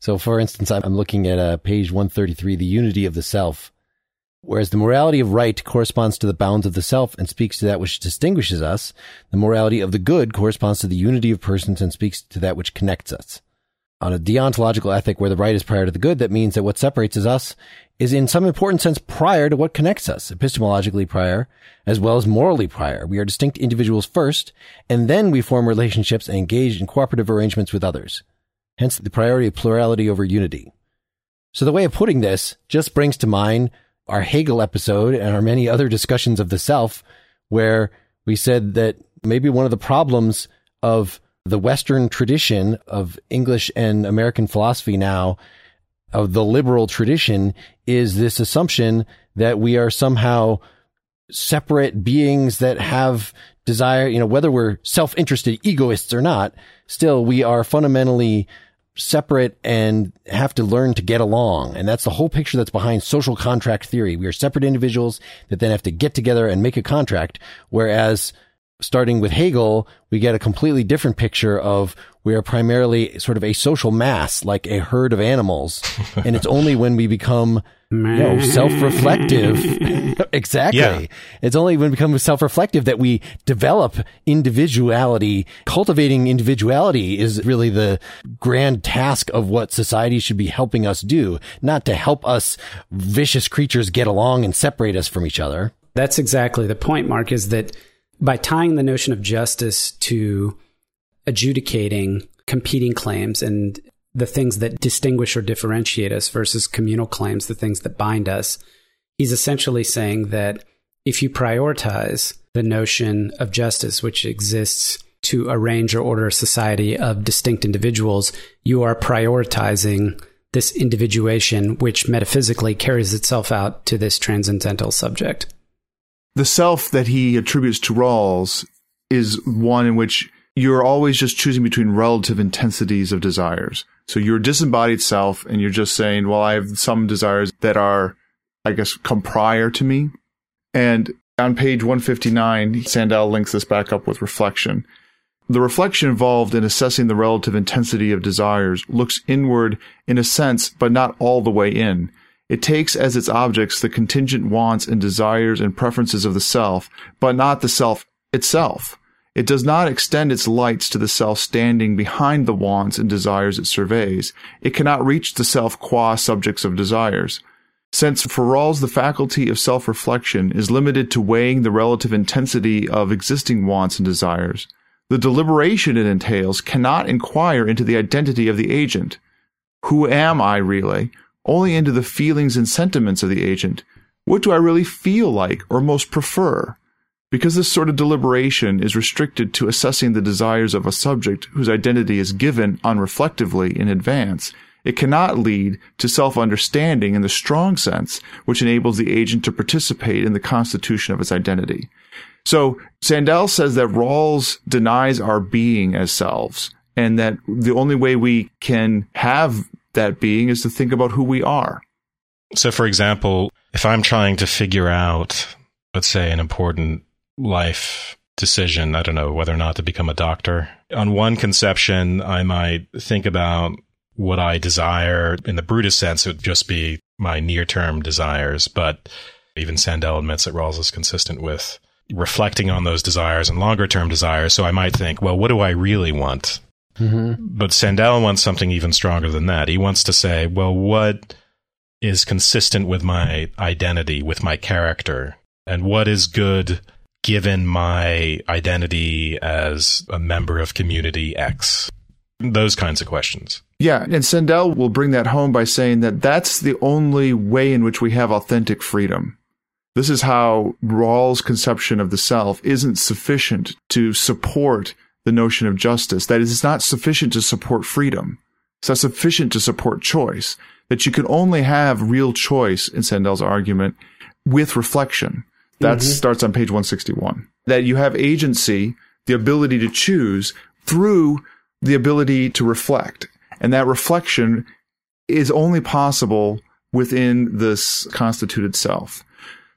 So, for instance, I'm looking at uh, page 133, the unity of the self. Whereas the morality of right corresponds to the bounds of the self and speaks to that which distinguishes us, the morality of the good corresponds to the unity of persons and speaks to that which connects us. On a deontological ethic where the right is prior to the good, that means that what separates us is in some important sense prior to what connects us, epistemologically prior, as well as morally prior. We are distinct individuals first, and then we form relationships and engage in cooperative arrangements with others. Hence the priority of plurality over unity. So the way of putting this just brings to mind our Hegel episode and our many other discussions of the self, where we said that maybe one of the problems of the Western tradition of English and American philosophy now of the liberal tradition is this assumption that we are somehow separate beings that have desire, you know, whether we're self-interested egoists or not, still we are fundamentally separate and have to learn to get along. And that's the whole picture that's behind social contract theory. We are separate individuals that then have to get together and make a contract. Whereas starting with Hegel, we get a completely different picture of we are primarily sort of a social mass, like a herd of animals. and it's only when we become you know, self-reflective. exactly. Yeah. It's only when we become self-reflective that we develop individuality. Cultivating individuality is really the grand task of what society should be helping us do, not to help us vicious creatures get along and separate us from each other. That's exactly the point, Mark, is that by tying the notion of justice to adjudicating competing claims and the things that distinguish or differentiate us versus communal claims, the things that bind us, he's essentially saying that if you prioritize the notion of justice, which exists to arrange or order a society of distinct individuals, you are prioritizing this individuation, which metaphysically carries itself out to this transcendental subject the self that he attributes to Rawls is one in which you're always just choosing between relative intensities of desires. So you're disembodied self and you're just saying, well, I have some desires that are, I guess, come prior to me. And on page 159, Sandel links this back up with reflection. The reflection involved in assessing the relative intensity of desires looks inward in a sense, but not all the way in. It takes as its objects the contingent wants and desires and preferences of the self, but not the self itself. It does not extend its lights to the self standing behind the wants and desires it surveys. It cannot reach the self qua subjects of desires. Since for Rawls the faculty of self-reflection is limited to weighing the relative intensity of existing wants and desires, the deliberation it entails cannot inquire into the identity of the agent. Who am I really? only into the feelings and sentiments of the agent. What do I really feel like or most prefer? Because this sort of deliberation is restricted to assessing the desires of a subject whose identity is given unreflectively in advance, it cannot lead to self-understanding in the strong sense, which enables the agent to participate in the constitution of its identity. So Sandel says that Rawls denies our being as selves, and that the only way we can have that being is to think about who we are. So, for example, if I'm trying to figure out, let's say, an important life decision, I don't know, whether or not to become a doctor, on one conception, I might think about what I desire. In the brutest sense, it would just be my near term desires. But even Sandel admits that Rawls is consistent with reflecting on those desires and longer term desires. So I might think, well, what do I really want? hmm But Sandel wants something even stronger than that. He wants to say, well, what is consistent with my identity, with my character, and what is good given my identity as a member of community X? Those kinds of questions. Yeah, and Sandel will bring that home by saying that that's the only way in which we have authentic freedom. This is how Rawls' conception of the self isn't sufficient to support the notion of justice. That is, it's not sufficient to support freedom. It's not sufficient to support choice. That you can only have real choice, in Sandel's argument, with reflection. That mm-hmm. starts on page 161. That you have agency, the ability to choose through the ability to reflect. And that reflection is only possible within this constituted self.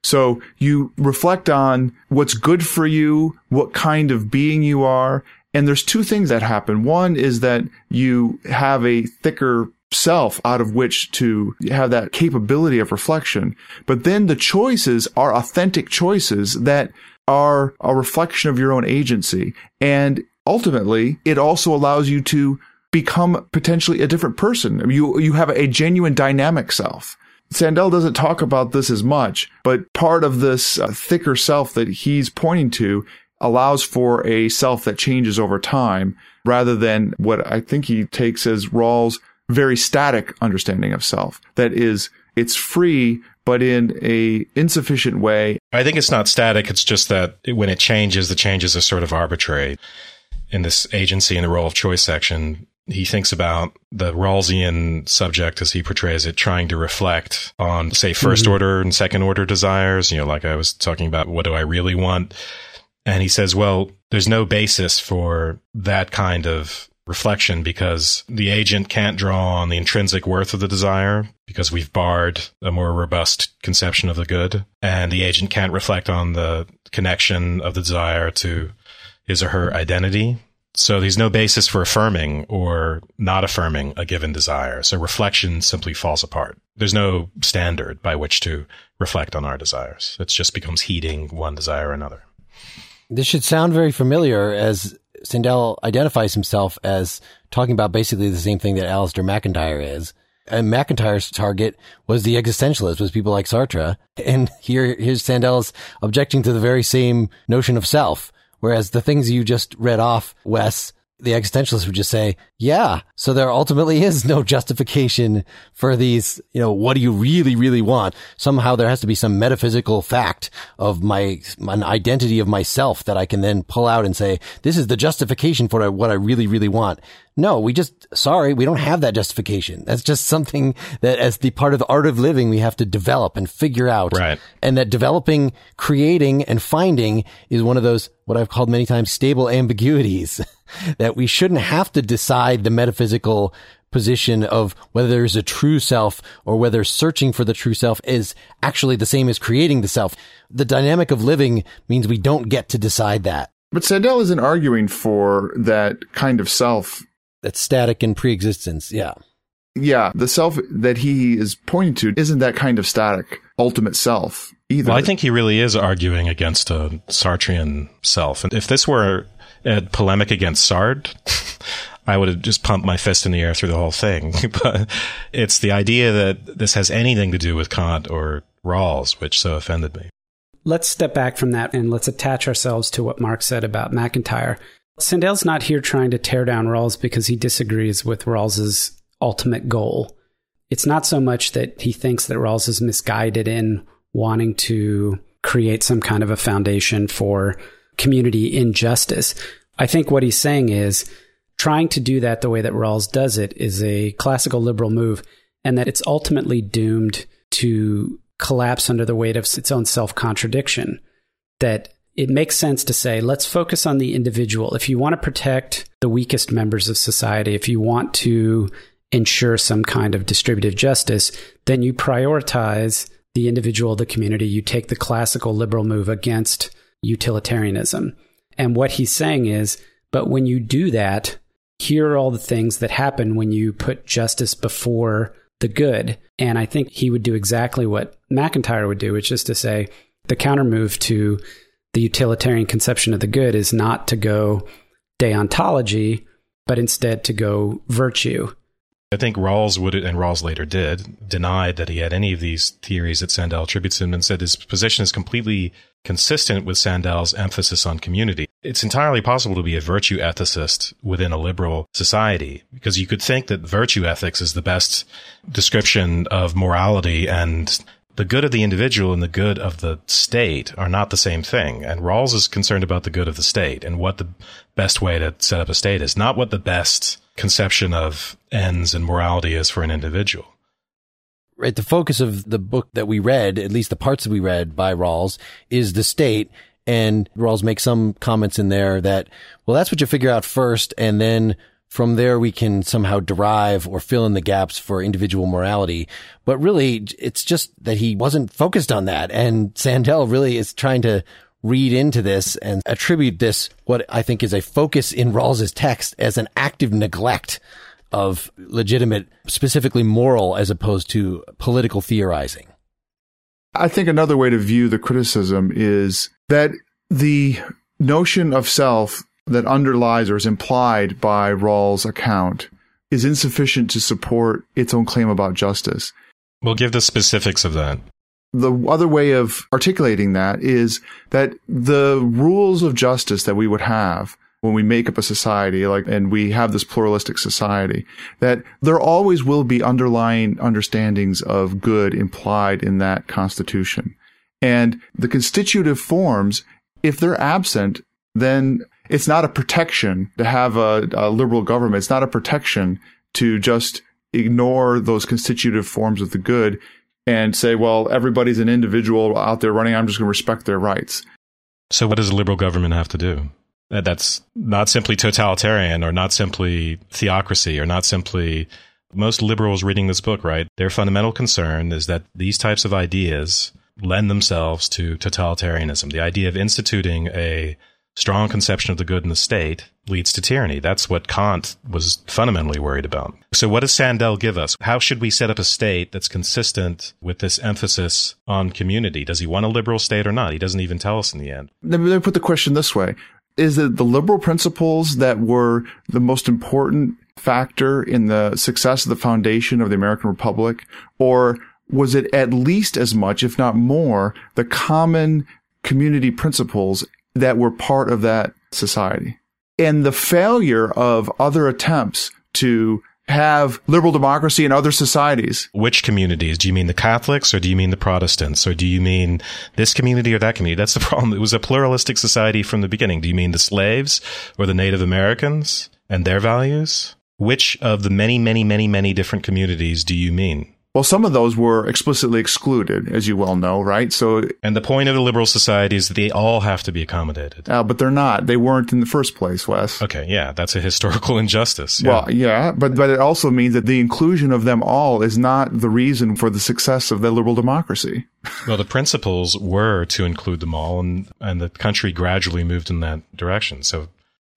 So you reflect on what's good for you, what kind of being you are. And there's two things that happen. One is that you have a thicker self out of which to have that capability of reflection. But then the choices are authentic choices that are a reflection of your own agency. And ultimately, it also allows you to become potentially a different person. You, you have a genuine dynamic self. Sandel doesn't talk about this as much, but part of this uh, thicker self that he's pointing to allows for a self that changes over time rather than what I think he takes as Rawls' very static understanding of self. That is, it's free, but in a insufficient way. I think it's not static. It's just that when it changes, the changes are sort of arbitrary. In this agency and the role of choice section, he thinks about the Rawlsian subject as he portrays it, trying to reflect on, say, 1st mm-hmm. order and second order desires. You know, like I was talking about, what do I really want? And he says, well, there's no basis for that kind of reflection because the agent can't draw on the intrinsic worth of the desire because we've barred a more robust conception of the good. And the agent can't reflect on the connection of the desire to his or her identity. So there's no basis for affirming or not affirming a given desire. So reflection simply falls apart. There's no standard by which to reflect on our desires. It just becomes heeding one desire or another. This should sound very familiar as Sandel identifies himself as talking about basically the same thing that Alasdair MacIntyre is. And MacIntyre's target was the existentialist, was people like Sartre. And here, here's Sandel's objecting to the very same notion of self. Whereas the things you just read off, Wes, the existentialist would just say, yeah, so there ultimately is no justification for these, you know, what do you really, really want? Somehow there has to be some metaphysical fact of my, an identity of myself that I can then pull out and say, this is the justification for what I really, really want. No, we just, sorry, we don't have that justification. That's just something that as the part of the art of living, we have to develop and figure out. Right. And that developing, creating and finding is one of those, what I've called many times stable ambiguities that we shouldn't have to decide the metaphysical position of whether there's a true self or whether searching for the true self is actually the same as creating the self. The dynamic of living means we don't get to decide that. But Sandel isn't arguing for that kind of self. That's static in pre-existence. Yeah. Yeah, the self that he is pointing to isn't that kind of static, ultimate self either. Well, I think he really is arguing against a Sartrean self. And if this were a polemic against Sartre, I would have just pumped my fist in the air through the whole thing. but it's the idea that this has anything to do with Kant or Rawls, which so offended me. Let's step back from that and let's attach ourselves to what Mark said about MacIntyre. Sandel's not here trying to tear down Rawls because he disagrees with Rawls's ultimate goal. It's not so much that he thinks that Rawls is misguided in wanting to create some kind of a foundation for community injustice. I think what he's saying is trying to do that the way that Rawls does it is a classical liberal move, and that it's ultimately doomed to collapse under the weight of its own self contradiction. That it makes sense to say, let's focus on the individual. If you want to protect the weakest members of society, if you want to ensure some kind of distributive justice, then you prioritize the individual, the community. You take the classical liberal move against utilitarianism. And what he's saying is, but when you do that, here are all the things that happen when you put justice before the good. And I think he would do exactly what MacIntyre would do, which is to say the counter move to the utilitarian conception of the good is not to go deontology, but instead to go virtue. I think Rawls would, and Rawls later did, denied that he had any of these theories that Sandel attributes him and said his position is completely consistent with Sandel's emphasis on community. It's entirely possible to be a virtue ethicist within a liberal society because you could think that virtue ethics is the best description of morality and the good of the individual and the good of the state are not the same thing. And Rawls is concerned about the good of the state and what the best way to set up a state is, not what the best conception of ends and morality is for an individual. Right. The focus of the book that we read, at least the parts that we read by Rawls, is the state. And Rawls makes some comments in there that, well, that's what you figure out first. And then from there, we can somehow derive or fill in the gaps for individual morality. But really, it's just that he wasn't focused on that. And Sandel really is trying to read into this and attribute this, what I think is a focus in Rawls's text as an active neglect of legitimate, specifically moral as opposed to political theorizing. I think another way to view the criticism is that the notion of self that underlies or is implied by Rawls' account is insufficient to support its own claim about justice. We'll give the specifics of that. The other way of articulating that is that the rules of justice that we would have when we make up a society, like, and we have this pluralistic society, that there always will be underlying understandings of good implied in that constitution. And the constitutive forms, if they're absent, then it's not a protection to have a, a liberal government. It's not a protection to just ignore those constitutive forms of the good and say, well, everybody's an individual out there running. I'm just going to respect their rights. So, what does a liberal government have to do? That's not simply totalitarian or not simply theocracy or not simply most liberals reading this book, right? Their fundamental concern is that these types of ideas lend themselves to totalitarianism. The idea of instituting a strong conception of the good in the state leads to tyranny. That's what Kant was fundamentally worried about. So what does Sandel give us? How should we set up a state that's consistent with this emphasis on community? Does he want a liberal state or not? He doesn't even tell us in the end. Let me put the question this way. Is it the liberal principles that were the most important factor in the success of the foundation of the American Republic? Or was it at least as much, if not more, the common community principles that were part of that society. And the failure of other attempts to have liberal democracy in other societies. Which communities? Do you mean the Catholics or do you mean the Protestants or do you mean this community or that community? That's the problem. It was a pluralistic society from the beginning. Do you mean the slaves or the Native Americans and their values? Which of the many, many, many, many different communities do you mean? Well, some of those were explicitly excluded, as you well know, right? So, and the point of the liberal society is that they all have to be accommodated. Uh, but they're not. They weren't in the first place, Wes. Okay, yeah, that's a historical injustice. Yeah. Well, yeah, but but it also means that the inclusion of them all is not the reason for the success of the liberal democracy. well, the principles were to include them all, and and the country gradually moved in that direction. So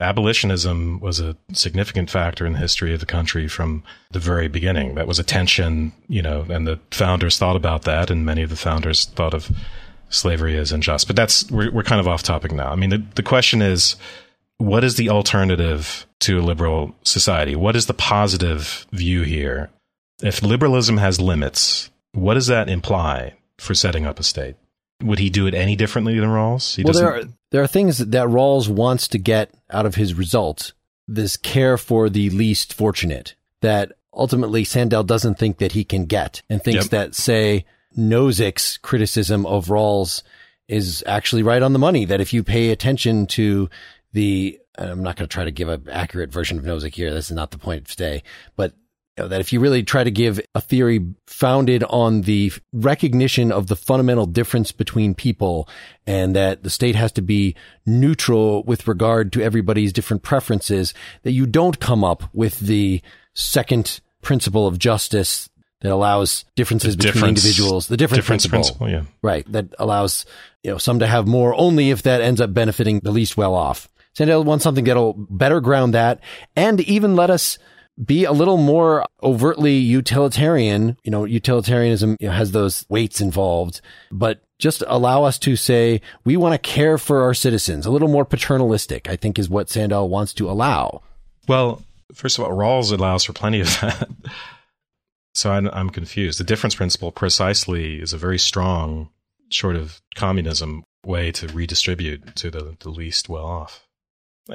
abolitionism was a significant factor in the history of the country from the very beginning. That was a tension, you know, and the founders thought about that, and many of the founders thought of slavery as unjust. But that's we're we're kind of off topic now. I mean, the, the question is, what is the alternative to a liberal society? What is the positive view here? If liberalism has limits, what does that imply for setting up a state? Would he do it any differently than Rawls? He well, there are, there are things that Rawls wants to get out of his results. This care for the least fortunate that ultimately Sandel doesn't think that he can get and thinks yep. that, say, Nozick's criticism of Rawls is actually right on the money. That if you pay attention to the, I'm not going to try to give an accurate version of Nozick here. This is not the point today, but know, that if you really try to give a theory founded on the recognition of the fundamental difference between people and that the state has to be neutral with regard to everybody's different preferences, that you don't come up with the second principle of justice that allows differences between individuals, the different difference principle, principle, yeah. right? That allows, you know, some to have more only if that ends up benefiting the least well off. Sandel wants something that'll better ground that and even let us be a little more overtly utilitarian. You know, utilitarianism has those weights involved, but just allow us to say we want to care for our citizens. A little more paternalistic, I think, is what Sandel wants to allow. Well, First of all, Rawls allows for plenty of that. so I'm, I'm confused. The difference principle precisely is a very strong sort of communism way to redistribute to the, the least well off.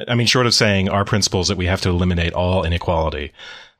I mean, short of saying our principle is that we have to eliminate all inequality.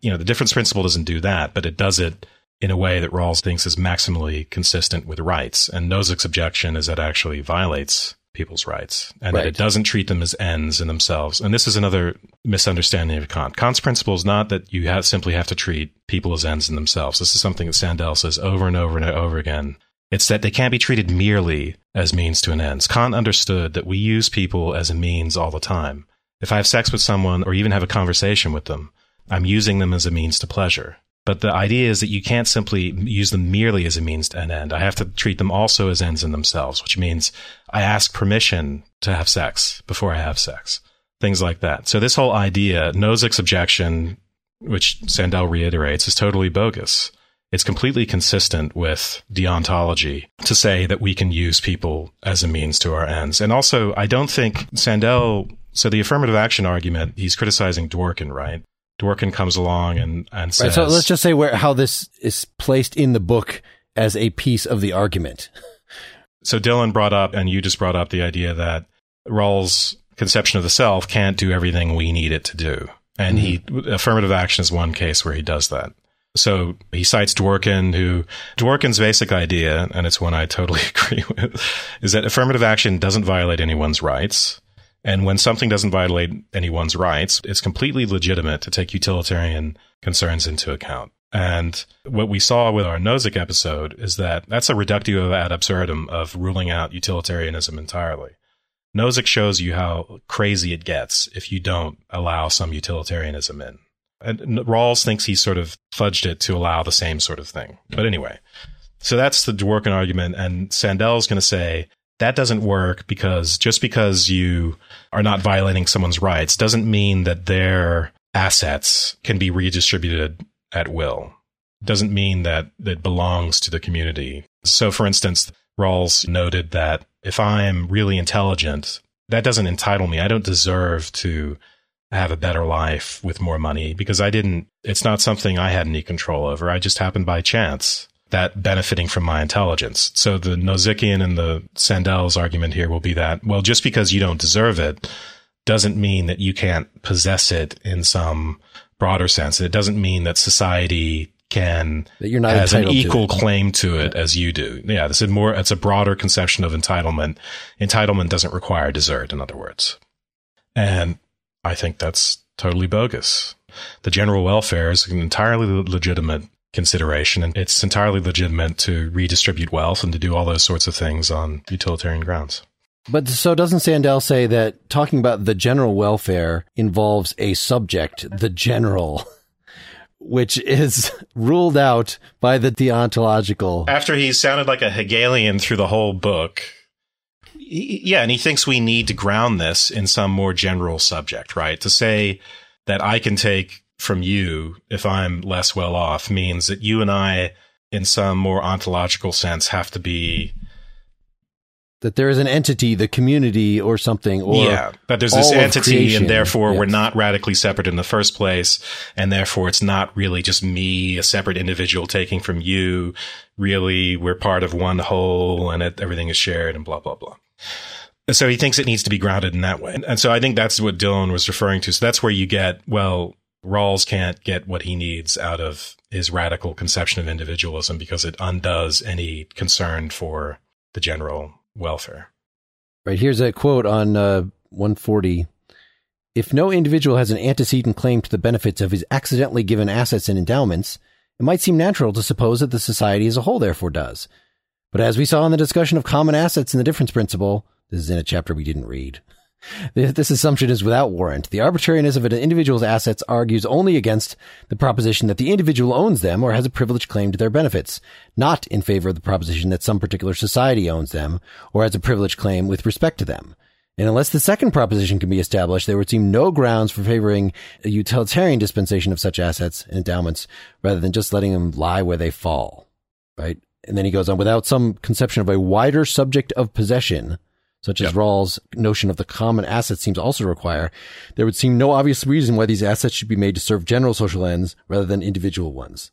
You know, the difference principle doesn't do that, but it does it in a way that Rawls thinks is maximally consistent with rights. And Nozick's objection is that actually violates people's rights and right. that it doesn't treat them as ends in themselves. And this is another misunderstanding of Kant. Kant's principle is not that you have, simply have to treat people as ends in themselves. This is something that Sandel says over and over and over again. It's that they can't be treated merely as means to an end. Kant understood that we use people as a means all the time. If I have sex with someone or even have a conversation with them, I'm using them as a means to pleasure. But the idea is that you can't simply use them merely as a means to an end. I have to treat them also as ends in themselves, which means I ask permission to have sex before I have sex. Things like that. So this whole idea, Nozick's objection, which Sandel reiterates, is totally bogus. It's completely consistent with deontology to say that we can use people as a means to our ends. And also, I don't think Sandel, so the affirmative action argument, he's criticizing Dworkin, right? Dworkin comes along and, and says. Right, so let's just say where, how this is placed in the book as a piece of the argument. So Dylan brought up, and you just brought up the idea that Rawls' conception of the self can't do everything we need it to do. And mm-hmm. he, affirmative action is one case where he does that. So he cites Dworkin, who Dworkin's basic idea, and it's one I totally agree with, is that affirmative action doesn't violate anyone's rights. And when something doesn't violate anyone's rights, it's completely legitimate to take utilitarian concerns into account. And what we saw with our Nozick episode is that that's a reductio ad absurdum of ruling out utilitarianism entirely. Nozick shows you how crazy it gets if you don't allow some utilitarianism in. And Rawls thinks he sort of fudged it to allow the same sort of thing. But anyway, so that's the Dworkin argument. And Sandel's going to say that doesn't work because just because you are not violating someone's rights doesn't mean that their assets can be redistributed at will. Doesn't mean that it belongs to the community. So, for instance, Rawls noted that if I'm really intelligent, that doesn't entitle me. I don't deserve to have a better life with more money because I didn't, it's not something I had any control over. I just happened by chance that benefiting from my intelligence. So the Nozickian and the Sandel's argument here will be that, well, just because you don't deserve it doesn't mean that you can't possess it in some broader sense. It doesn't mean that society can that you're not has an equal to claim to it as you do. Yeah, this is more. It's a broader conception of entitlement. Entitlement doesn't require desert, in other words, and I think that's totally bogus. The general welfare is an entirely legitimate consideration. And it's entirely legitimate to redistribute wealth and to do all those sorts of things on utilitarian grounds. But so doesn't Sandel say that talking about the general welfare involves a subject, the general, which is ruled out by the deontological. After he sounded like a Hegelian through the whole book. Yeah, and he thinks we need to ground this in some more general subject, right? To say that I can take from you if I'm less well off means that you and I, in some more ontological sense, have to be that there is an entity, the community or something, or yeah, that there's this entity, and therefore yes. we're not radically separate in the first place, and therefore it's not really just me, a separate individual taking from you. Really, we're part of one whole, and it, everything is shared, and blah blah blah. So he thinks it needs to be grounded in that way, and so I think that's what Dylan was referring to. So that's where you get well, Rawls can't get what he needs out of his radical conception of individualism because it undoes any concern for the general welfare. Right. Here's a quote on uh, 140. If no individual has an antecedent claim to the benefits of his accidentally given assets and endowments, it might seem natural to suppose that the society as a whole therefore does. But as we saw in the discussion of common assets and the difference principle, this is in a chapter we didn't read. This assumption is without warrant. The arbitrariness of an individual's assets argues only against the proposition that the individual owns them or has a privileged claim to their benefits, not in favor of the proposition that some particular society owns them or has a privileged claim with respect to them. And unless the second proposition can be established, there would seem no grounds for favoring a utilitarian dispensation of such assets and endowments rather than just letting them lie where they fall. Right? And then he goes on, without some conception of a wider subject of possession, such as Yep. Rawls' notion of the common asset seems also to require, there would seem no obvious reason why these assets should be made to serve general social ends rather than individual ones.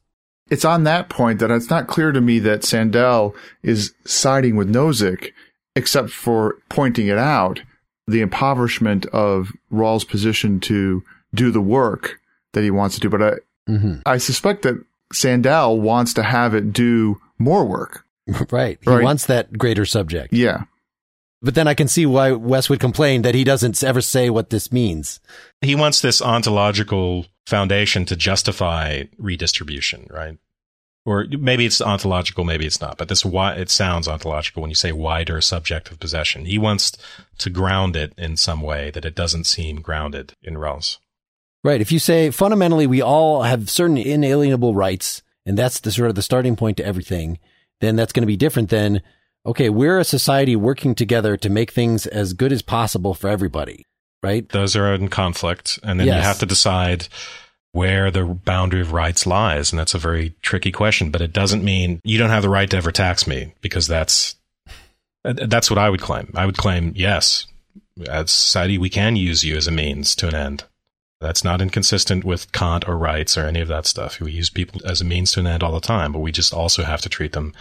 It's on that point that it's not clear to me that Sandel is siding with Nozick, except for pointing it out, the impoverishment of Rawls' position to do the work that he wants to do. But I, hmm I suspect that Sandel wants to have it do more work. Right. He Right. wants that greater subject. Yeah. But then I can see why Wes would complain that he doesn't ever say what this means. He wants this ontological foundation to justify redistribution, right? Or maybe it's ontological, maybe it's not. But this why it sounds ontological when you say wider subjective possession. He wants to ground it in some way that it doesn't seem grounded in Rawls. Right. If you say fundamentally we all have certain inalienable rights, and that's the sort of the starting point to everything, then that's going to be different than, okay, we're a society working together to make things as good as possible for everybody. Right. Those are in conflict, and then you have to decide where the boundary of rights lies, and that's a very tricky question. But it doesn't mean you don't have the right to ever tax me because that's that's what I would claim. I would claim yes, as society we can use you as a means to an end. That's not inconsistent with Kant or rights or any of that stuff. We use people as a means to an end all the time, but we just also have to treat them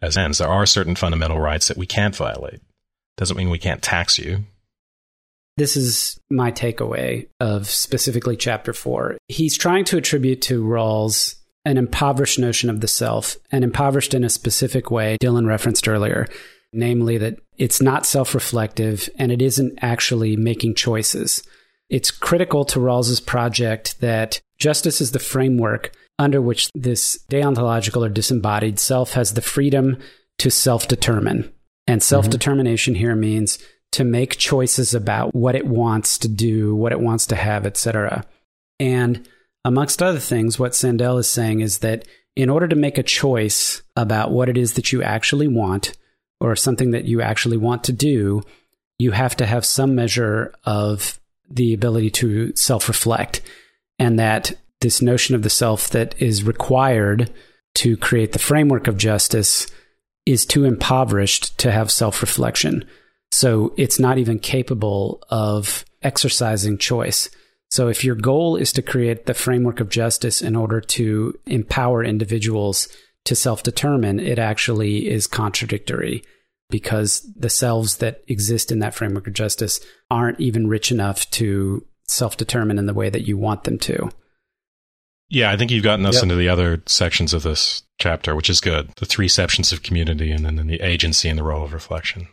as ends. There are certain fundamental rights that we can't violate. Doesn't mean we can't tax you. This is my takeaway of specifically chapter four. He's trying to attribute to Rawls an impoverished notion of the self, and impoverished in a specific way Dylan referenced earlier, namely that it's not self reflective and it isn't actually making choices. It's critical to Rawls's project that justice is the framework under which this deontological or disembodied self has the freedom to self determine. And mm-hmm. self determination here means to make choices about what it wants to do, what it wants to have, etc. And amongst other things, what Sandel is saying is that in order to make a choice about what it is that you actually want or something that you actually want to do, you have to have some measure of the ability to self reflect. And that this notion of the self that is required to create the framework of justice is too impoverished to have self reflection. So it's not even capable of exercising choice. So if your goal is to create the framework of justice in order to empower individuals to self determine, it actually is contradictory because the selves that exist in that framework of justice aren't even rich enough to self determine in the way that you want them to. Yeah, I think you've gotten us Yep. into the other sections of this chapter, which is good. The three sections of community and then the agency and the role of reflection.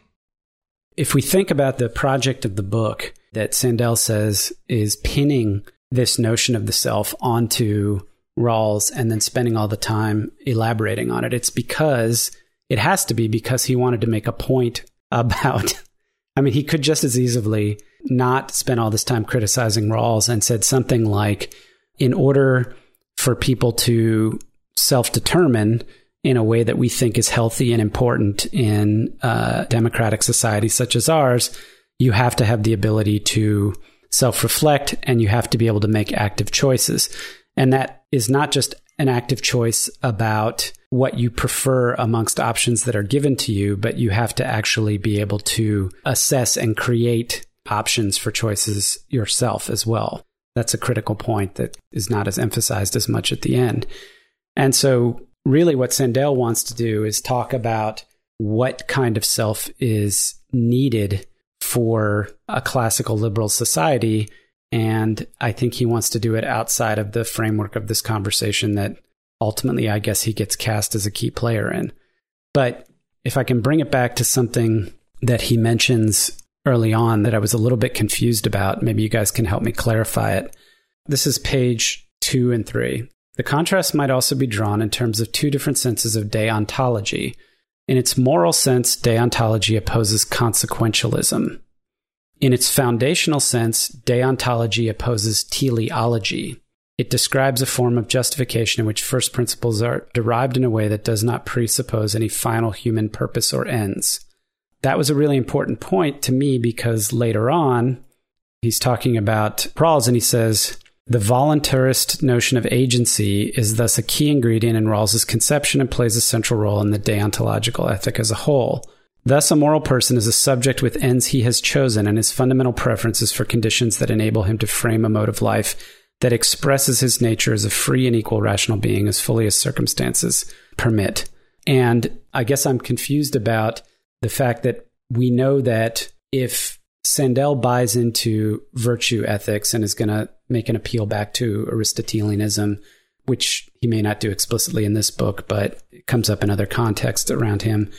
if we think about the project of the book that Sandel says is pinning this notion of the self onto Rawls and then spending all the time elaborating on it, it's because it has to be because he wanted to make a point about. I mean, he could just as easily not spend all this time criticizing Rawls and said something like, in order for people to self determine, in a way that we think is healthy and important in a democratic society such as ours, you have to have the ability to self reflect and you have to be able to make active choices. And that is not just an active choice about what you prefer amongst options that are given to you, but you have to actually be able to assess and create options for choices yourself as well. That's a critical point that is not as emphasized as much at the end. And so really what Sandel wants to do is talk about what kind of self is needed for a classical liberal society. And I think he wants to do it outside of the framework of this conversation that ultimately I guess he gets cast as a key player in. But if I can bring it back to something that he mentions early on that I was a little bit confused about, maybe you guys can help me clarify it. This is page two and three. The contrast might also be drawn in terms of two different senses of deontology. In its moral sense, deontology opposes consequentialism. In its foundational sense, deontology opposes teleology. It describes a form of justification in which first principles are derived in a way that does not presuppose any final human purpose or ends. That was a really important point to me because later on, he's talking about Rawls and he says, the voluntarist notion of agency is thus a key ingredient in Rawls's conception and plays a central role in the deontological ethic as a whole. Thus, a moral person is a subject with ends he has chosen and his fundamental preferences for conditions that enable him to frame a mode of life that expresses his nature as a free and equal rational being as fully as circumstances permit. And I guess I'm confused about the fact that we know that if Sandel buys into virtue ethics and is going to make an appeal back to Aristotelianism, which he may not do explicitly in this book, but it comes up in other contexts around him,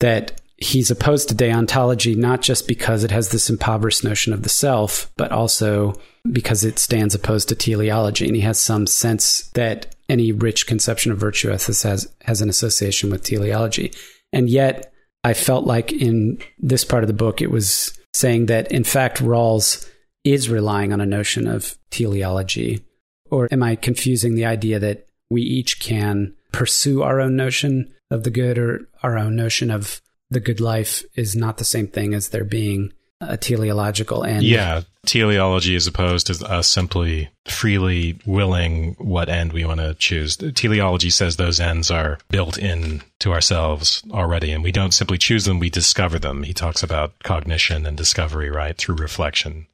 that he's opposed to deontology not just because it has this impoverished notion of the self, but also because it stands opposed to teleology. And he has some sense that any rich conception of virtue ethics has, has an association with teleology. And yet, I felt like in this part of the book, it was saying that, in fact, Rawls is relying on a notion of teleology. Or am I confusing the idea that we each can pursue our own notion of the good or our own notion of the good life is not the same thing as there being a teleological end. Yeah, teleology is opposed to us simply freely willing what end we want to choose. Teleology says those ends are built in to ourselves already, and we don't simply choose them; we discover them. He talks about cognition and discovery, right, through reflection.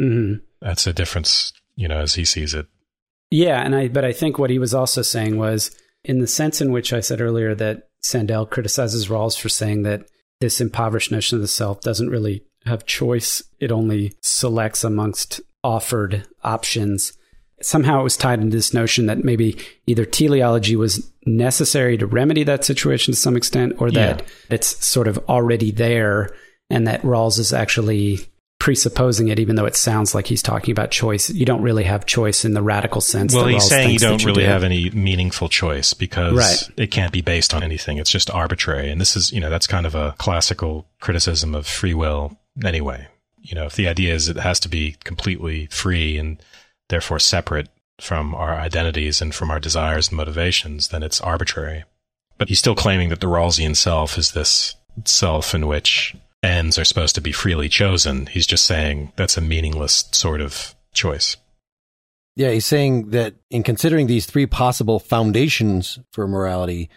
Mm-hmm. That's a difference, you know, as he sees it. Yeah, and I but I think what he was also saying was in the sense in which I said earlier that Sandel criticizes Rawls for saying that this impoverished notion of the self doesn't really have choice. It only selects amongst offered options. Somehow it was tied into this notion that maybe either teleology was necessary to remedy that situation to some extent, or that Yeah. it's sort of already there and that Rawls is actually presupposing it, even though it sounds like he's talking about choice. You don't really have choice in the radical sense. Well, that he's Rawls saying you don't really do. have any meaningful choice because Right. it can't be based on anything. It's just arbitrary. And this is, you know, that's kind of a classical criticism of free will anyway. You know, if the idea is it has to be completely free and therefore separate from our identities and from our desires and motivations, then it's arbitrary. But he's still claiming that the Rawlsian self is this self in which ends are supposed to be freely chosen. He's just saying that's a meaningless sort of choice. Yeah, he's saying that in considering these three possible foundations for morality,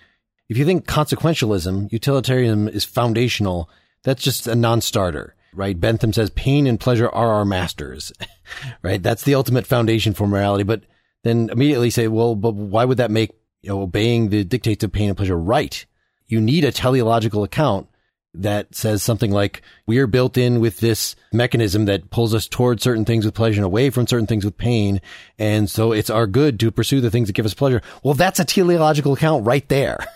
if you think consequentialism, utilitarianism is foundational, that's just a non-starter, right? Bentham says pain and pleasure are our masters, right? That's the ultimate foundation for morality. But then immediately say, well, but why would that make you know, obeying the dictates of pain and pleasure right? You need a teleological account that says something like we are built in with this mechanism that pulls us toward certain things with pleasure and away from certain things with pain. And so it's our good to pursue the things that give us pleasure. Well, that's a teleological account right there.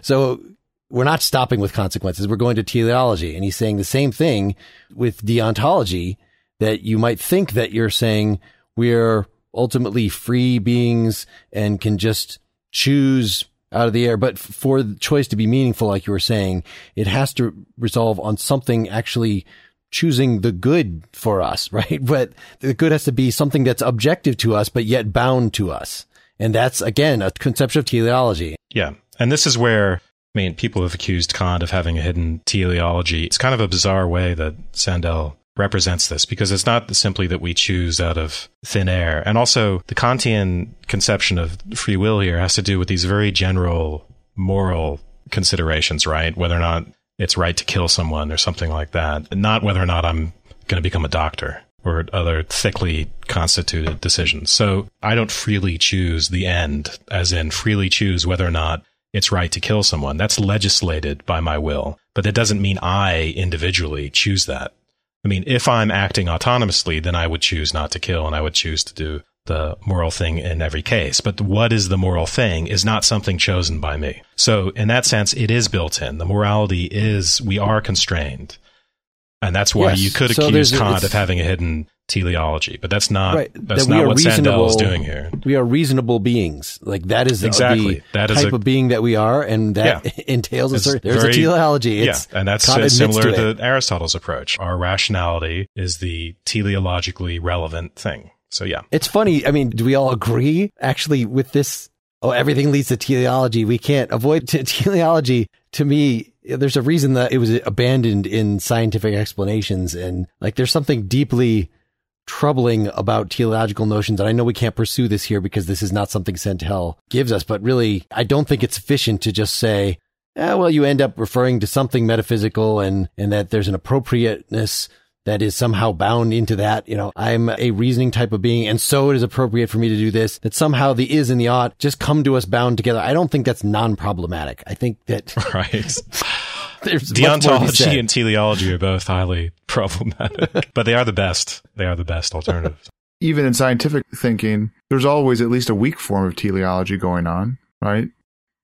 So we're not stopping with consequences. We're going to teleology. And he's saying the same thing with deontology that you might think that you're saying we're ultimately free beings and can just choose out of the air. But for the choice to be meaningful, like you were saying, it has to resolve on something actually choosing the good for us, right? But the good has to be something that's objective to us, but yet bound to us. And that's again a conception of teleology. Yeah. And this is where, I mean, people have accused Kant of having a hidden teleology. It's kind of a bizarre way that Sandel represents this because it's not simply that we choose out of thin air. And also, the Kantian conception of free will here has to do with these very general moral considerations, right? Whether or not it's right to kill someone or something like that, not whether or not I'm going to become a doctor or other thickly constituted decisions. So I don't freely choose the end, as in freely choose whether or not it's right to kill someone. That's legislated by my will, but that doesn't mean I individually choose that. I mean, if I'm acting autonomously, then I would choose not to kill and I would choose to do the moral thing in every case. But what is the moral thing is not something chosen by me. So in that sense, it is built in. The morality is, we are constrained. And that's why Yes. you could So accuse Kant of having a hidden teleology, but that's not, Right. that's That not what Sandel is doing here. We are reasonable beings. Like that is Exactly. the That is type a- of being that we are, and that entails a certain. There's very- a teleology. It's, yeah, and that's uh, similar to to, it. Aristotle's approach. Our rationality is the teleologically relevant thing. So yeah, It's funny. I mean, do we all agree actually with this? Oh, everything leads to teleology. We can't avoid t- teleology. To me, there's a reason that it was abandoned in scientific explanations. And like, there's something deeply troubling about teleological notions. And I know we can't pursue this here because this is not something Sandel gives us, but really, I don't think it's sufficient to just say, eh, well, you end up referring to something metaphysical and, and that there's an appropriateness that is somehow bound into that. You know, I'm a reasoning type of being, and so it is appropriate for me to do this. That somehow the is and the ought just come to us bound together. I don't think that's non-problematic. I think that Right. there's much more to be Deontology and teleology are both highly problematic, but they are the best. They are the best alternatives. even in scientific thinking, there's always at least a weak form of teleology going on, right?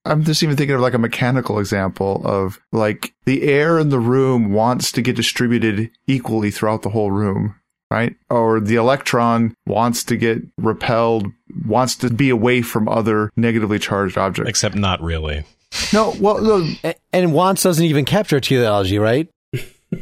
I'm just even thinking of like a mechanical example of like the air in the room wants to get distributed equally throughout the whole room, right? Or the electron wants to get repelled, wants to be away from other negatively charged objects. Except not really. No, well, no, A- and wants doesn't even capture teleology, right?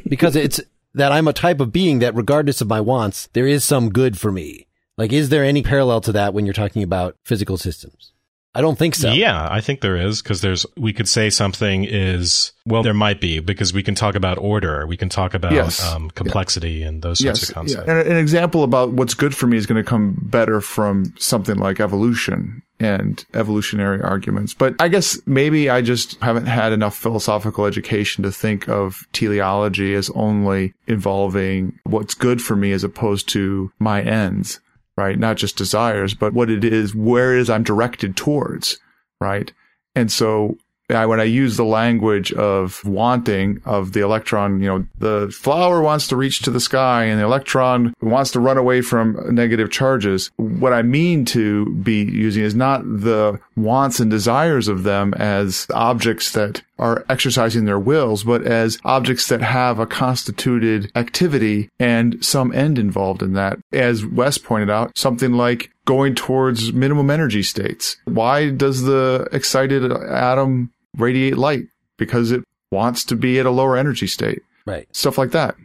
because it's that I'm a type of being that regardless of my wants, there is some good for me. Like, is there any parallel to that when you're talking about physical systems? I don't think so. Yeah, I think there is because there's we could say something is well there might be because we can talk about order, we can talk about Yes. um, complexity and those sorts yes, of concepts. yeah. And an example about what's good for me is going to come better from something like evolution and evolutionary arguments. But I guess maybe I just haven't had enough philosophical education to think of teleology as only involving what's good for me as opposed to my ends, right? Not just desires, but what it is, where it is I'm directed towards, right? And so I, when I use the language of wanting of the electron, you know, the flower wants to reach to the sky and the electron wants to run away from negative charges. What I mean to be using is not the wants and desires of them as objects that are exercising their wills, but as objects that have a constituted activity and some end involved in that. As Wes pointed out, something like going towards minimum energy states. Why does the excited atom radiate light? Because it wants to be at a lower energy state. Right. Stuff like that.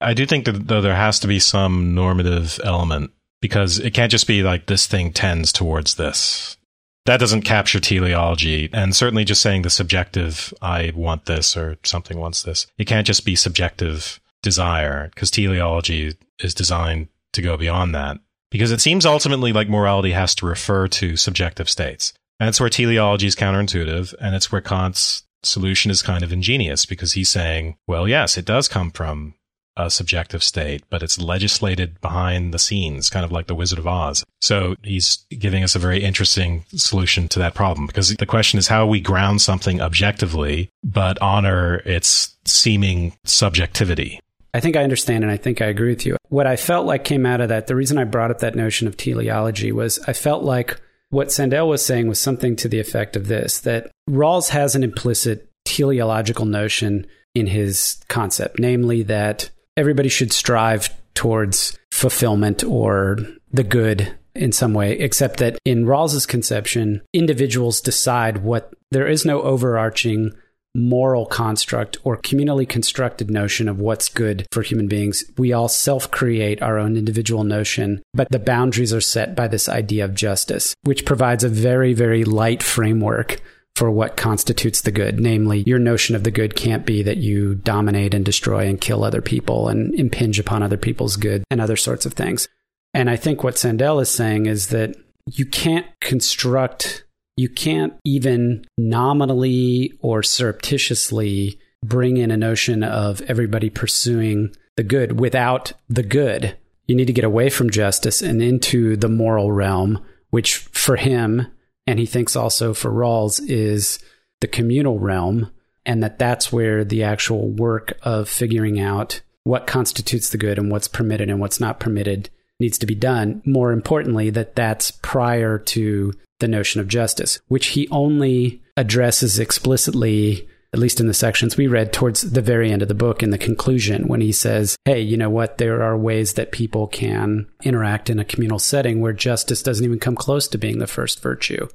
I do think that though there has to be some normative element because it can't just be like this thing tends towards this. That doesn't capture teleology, and certainly just saying the subjective "I want this" or something wants this. It can't just be subjective desire because teleology is designed to go beyond that. Because it seems ultimately like morality has to refer to subjective states, and it's where teleology is counterintuitive, and it's where Kant's solution is kind of ingenious because he's saying, well, yes, it does come from a subjective state, but it's legislated behind the scenes, kind of like the Wizard of Oz. So he's giving us a very interesting solution to that problem because the question is how we ground something objectively, but honor its seeming subjectivity. I think I understand and I think I agree with you. What I felt like came out of that, the reason I brought up that notion of teleology was I felt like what Sandel was saying was something to the effect of this that Rawls has an implicit teleological notion in his concept, namely that everybody should strive towards fulfillment or the good in some way, except that in Rawls's conception, individuals decide what there is no overarching moral construct or communally constructed notion of what's good for human beings. We all self create our own individual notion, but the boundaries are set by this idea of justice, which provides a very, very light framework for what constitutes the good. Namely, your notion of the good can't be that you dominate and destroy and kill other people and impinge upon other people's good and other sorts of things. And I think what Sandel is saying is that you can't construct you can't even nominally or surreptitiously bring in a notion of everybody pursuing the good without the good. You need to get away from justice and into the moral realm, which for him, and he thinks also for Rawls, is the communal realm, and that that's where the actual work of figuring out what constitutes the good and what's permitted and what's not permitted needs to be done. More importantly, that that's prior to the notion of justice, which he only addresses explicitly, at least in the sections we read towards the very end of the book in the conclusion, when he says, Hey, you know what? There are ways that people can interact in a communal setting where justice doesn't even come close to being the first virtue.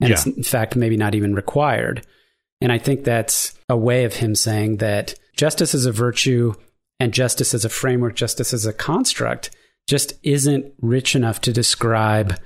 And Yeah. it's, in fact, maybe not even required. And I think that's a way of him saying that justice is a virtue and justice as a framework, justice as a construct, just isn't rich enough to describe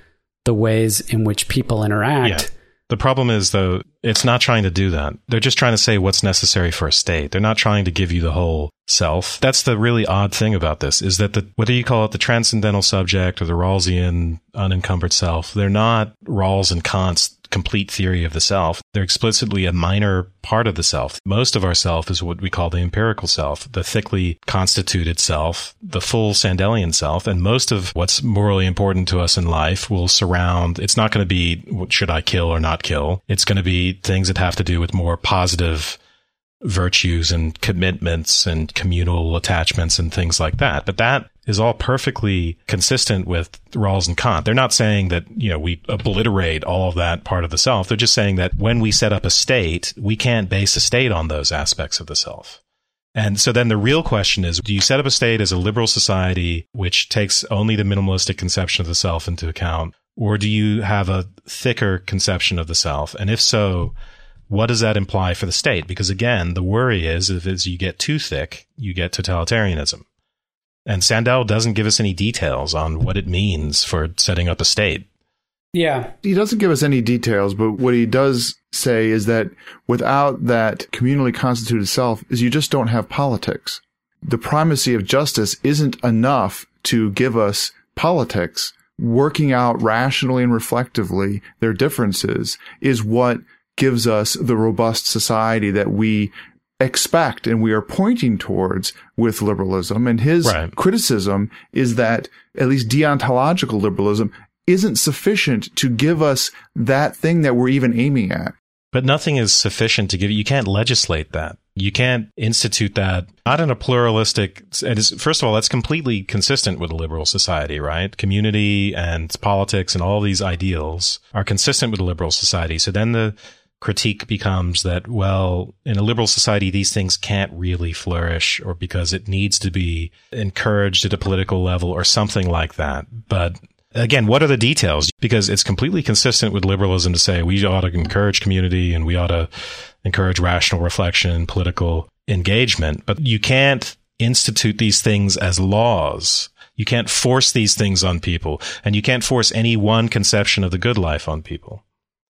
the ways in which people interact. Yeah. The problem is, though, it's not trying to do that. They're just trying to say what's necessary for a state. They're not trying to give you the whole self. That's the really odd thing about this is that the, whether you call it the transcendental subject or the Rawlsian unencumbered self, they're not Rawls and Kant's complete theory of the self. They're explicitly a minor part of the self. Most of our self is what we call the empirical self, the thickly constituted self, the full Sandelian self. And most of what's morally important to us in life will surround, it's not going to be, should I kill or not kill? It's going to be things that have to do with more positive virtues and commitments and communal attachments and things like that. But that is all perfectly consistent with Rawls and Kant. They're not saying that, you know, we obliterate all of that part of the self. They're just saying that when we set up a state, we can't base a state on those aspects of the self. And so then the real question is, do you set up a state as a liberal society, which takes only the minimalistic conception of the self into account? Or do you have a thicker conception of the self? And if so, what does that imply for the state? Because again, the worry is if as you get too thick, you get totalitarianism. And Sandel doesn't give us any details on what it means for setting up a state. Yeah. He doesn't give us any details, but what he does say is that without that communally constituted self is you just don't have politics. The primacy of justice isn't enough to give us politics. Working out rationally and reflectively their differences is what gives us the robust society that we expect and we are pointing towards with liberalism. And his right. criticism is that at least deontological liberalism isn't sufficient to give us that thing that we're even aiming at. But nothing is sufficient to give you. You can't legislate that. You can't institute that not in a pluralistic. It is, first of all, that's completely consistent with a liberal society, right? Community and politics and all these ideals are consistent with a liberal society. So then the critique becomes that, well, in a liberal society, these things can't really flourish or because it needs to be encouraged at a political level or something like that. But again, what are the details? Because it's completely consistent with liberalism to say we ought to encourage community and we ought to encourage rational reflection, and political engagement, but you can't institute these things as laws. You can't force these things on people and you can't force any one conception of the good life on people.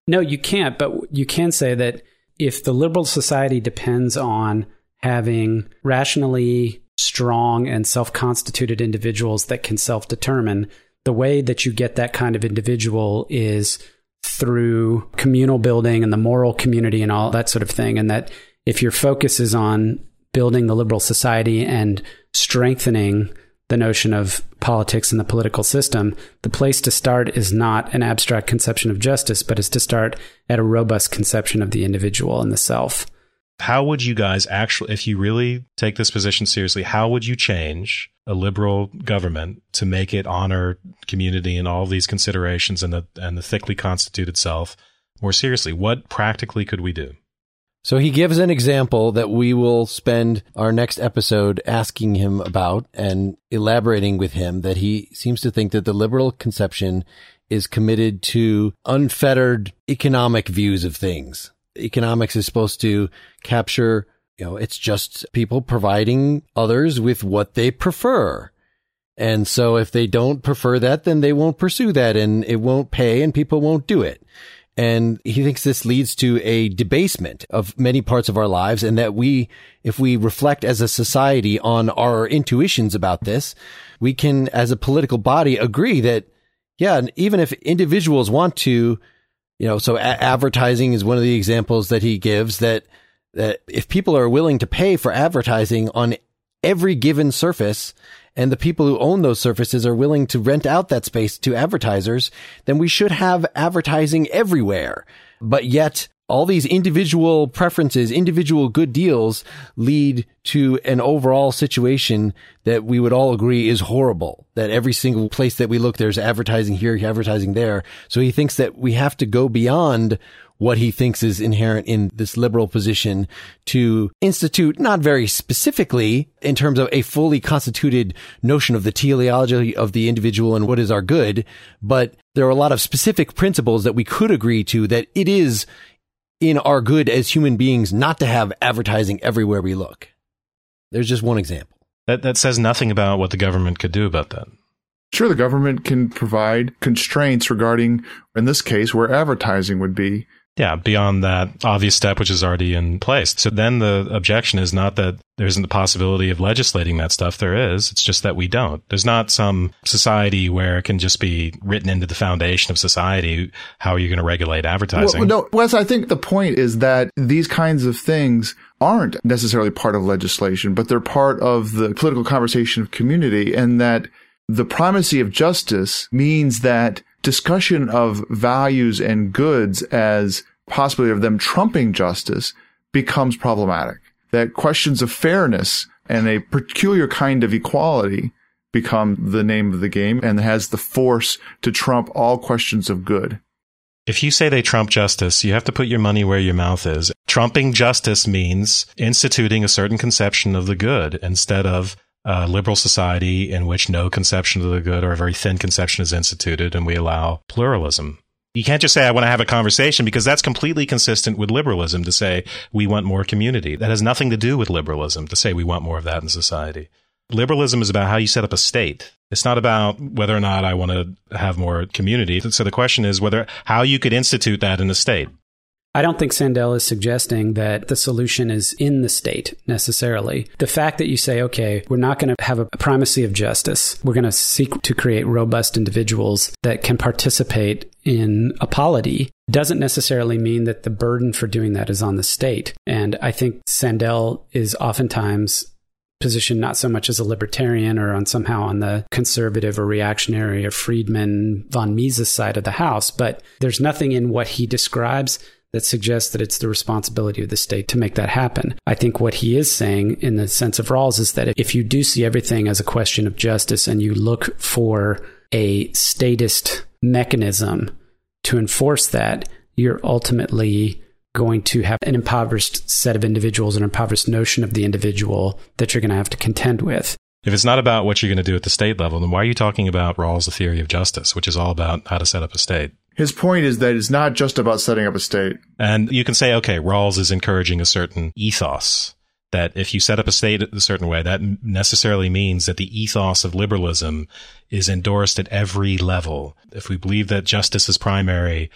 No, you can't. But you can say that if the liberal society depends on having rationally strong and self constituted individuals that can self determine, the way that you get that kind of individual is through communal building and the moral community and all that sort of thing. And that if your focus is on building the liberal society and strengthening the notion of politics and the political system, the place to start is not an abstract conception of justice, but is to start at a robust conception of the individual and the self. How would you guys actually, if you really take this position seriously, how would you change a liberal government to make it honor community and all these considerations and the and the thickly constituted self more seriously? What practically could we do? So he gives an example that we will spend our next episode asking him about and elaborating with him that he seems to think that the liberal conception is committed to unfettered economic views of things. Economics is supposed to capture, you know, it's just people providing others with what they prefer. And so if they don't prefer that, then they won't pursue that and it won't pay and people won't do it. And he thinks this leads to a debasement of many parts of our lives and that we, if we reflect as a society on our intuitions about this, we can, as a political body, agree that, yeah, even if individuals want to, you know, so a- advertising is one of the examples that he gives that, that if people are willing to pay for advertising on every given surface, and the people who own those surfaces are willing to rent out that space to advertisers, then we should have advertising everywhere. But yet all these individual preferences, individual good deals lead to an overall situation that we would all agree is horrible. That every single place that we look, there's advertising here, advertising there. So he thinks that we have to go beyond what he thinks is inherent in this liberal position to institute, not very specifically in terms of a fully constituted notion of the teleology of the individual and what is our good, but there are a lot of specific principles that we could agree to that it is in our good as human beings not to have advertising everywhere we look. There's just one example. That, that says nothing about what the government could do about that. Sure, the government can provide constraints regarding, in this case, where advertising would be Yeah, beyond that obvious step, which is already in place. So then the objection is not that there isn't the possibility of legislating that stuff. There is. It's just that we don't. There's not some society where it can just be written into the foundation of society. How are you going to regulate advertising? Well, no, Wes, I think the point is that these kinds of things aren't necessarily part of legislation, but they're part of the political conversation of community and that the primacy of justice means that discussion of values and goods as possibly of them trumping justice becomes problematic. That questions of fairness and a peculiar kind of equality become the name of the game and has the force to trump all questions of good. If you say they trump justice, you have to put your money where your mouth is. Trumping justice means instituting a certain conception of the good instead of a liberal society in which no conception of the good or a very thin conception is instituted and we allow pluralism. You can't just say, I want to have a conversation because that's completely consistent with liberalism to say we want more community. That has nothing to do with liberalism to say we want more of that in society. Liberalism is about how you set up a state. It's not about whether or not I want to have more community. So the question is whether how you could institute that in a state. I don't think Sandel is suggesting that the solution is in the state necessarily. The fact that you say, okay, we're not going to have a primacy of justice, we're going to seek to create robust individuals that can participate in a polity doesn't necessarily mean that the burden for doing that is on the state. And I think Sandel is oftentimes positioned not so much as a libertarian or on somehow on the conservative or reactionary or Friedman von Mises side of the house, but there's nothing in what he describes that suggests that it's the responsibility of the state to make that happen. I think what he is saying in the sense of Rawls is that if you do see everything as a question of justice and you look for a statist mechanism to enforce that, you're ultimately going to have an impoverished set of individuals, an impoverished notion of the individual that you're going to have to contend with. If it's not about what you're going to do at the state level, then why are you talking about Rawls' The Theory of Justice, which is all about how to set up a state? His point is that it's not just about setting up a state. And you can say, okay, Rawls is encouraging a certain ethos that if you set up a state a certain way, that necessarily means that the ethos of liberalism is endorsed at every level. If we believe that justice is primary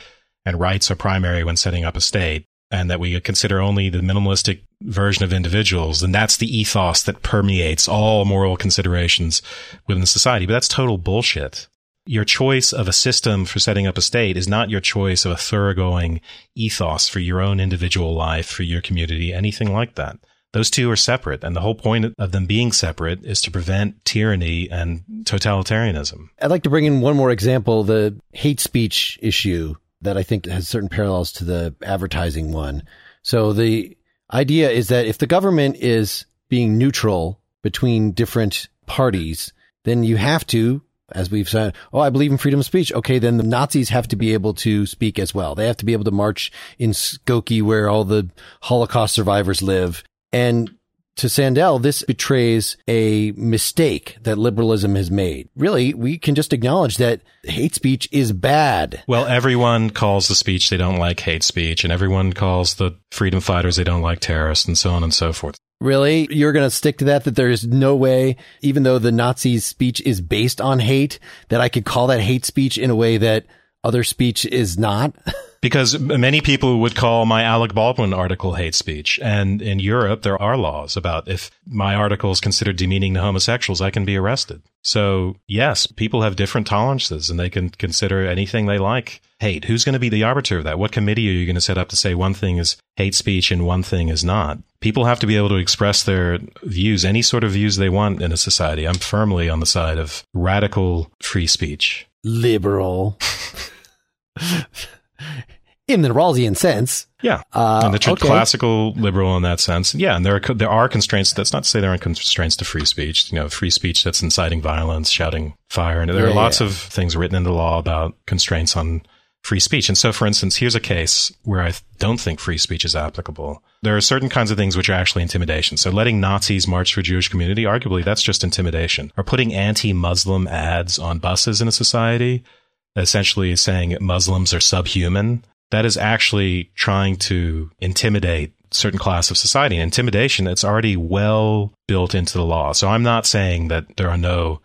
and rights are primary when setting up a state, and that we consider only the minimalistic version of individuals, then that's the ethos that permeates all moral considerations within society. But that's total bullshit your choice of a system for setting up a state is not your choice of a thoroughgoing ethos for your own individual life, for your community, anything like that. Those two are separate. And the whole point of them being separate is to prevent tyranny and totalitarianism. I'd like to bring in one more example, the hate speech issue that I think has certain parallels to the advertising one. So the idea is that if the government is being neutral between different parties, then you have to as we've said, oh, I believe in freedom of speech. Okay, then the Nazis have to be able to speak as well. They have to be able to march in Skokie where all the Holocaust survivors live. And to Sandel, this betrays a mistake that liberalism has made. Really, we can just acknowledge that hate speech is bad. Well, everyone calls the speech they don't like hate speech, and everyone calls the freedom fighters they don't like terrorists, and so on and so forth. Really? You're going to stick to that? That there is no way, even though the Nazis' speech is based on hate, that I could call that hate speech in a way that other speech is not? because many people would call my Alec Baldwin article hate speech. And in Europe, there are laws about if my article is considered demeaning to homosexuals, I can be arrested. So yes, people have different tolerances and they can consider anything they like hate. Who's going to be the arbiter of that? What committee are you going to set up to say one thing is hate speech and one thing is not? People have to be able to express their views, any sort of views they want in a society. I'm firmly on the side of radical free speech. Liberal. in the Rawlsian sense. Yeah, uh, and the tr- okay. classical liberal in that sense. Yeah, and there are there are constraints. That's not to say there aren't constraints to free speech. You know, free speech that's inciting violence, shouting fire, and there yeah, are lots yeah. of things written in the law about constraints on free speech. And so, for instance, here's a case where I don't think free speech is applicable. There are certain kinds of things which are actually intimidation. So letting Nazis march for Jewish community, arguably that's just intimidation. Or putting anti-Muslim ads on buses in a society, essentially saying Muslims are subhuman. That is actually trying to intimidate certain class of society. And intimidation, it's already well built into the law. So I'm not saying that there are no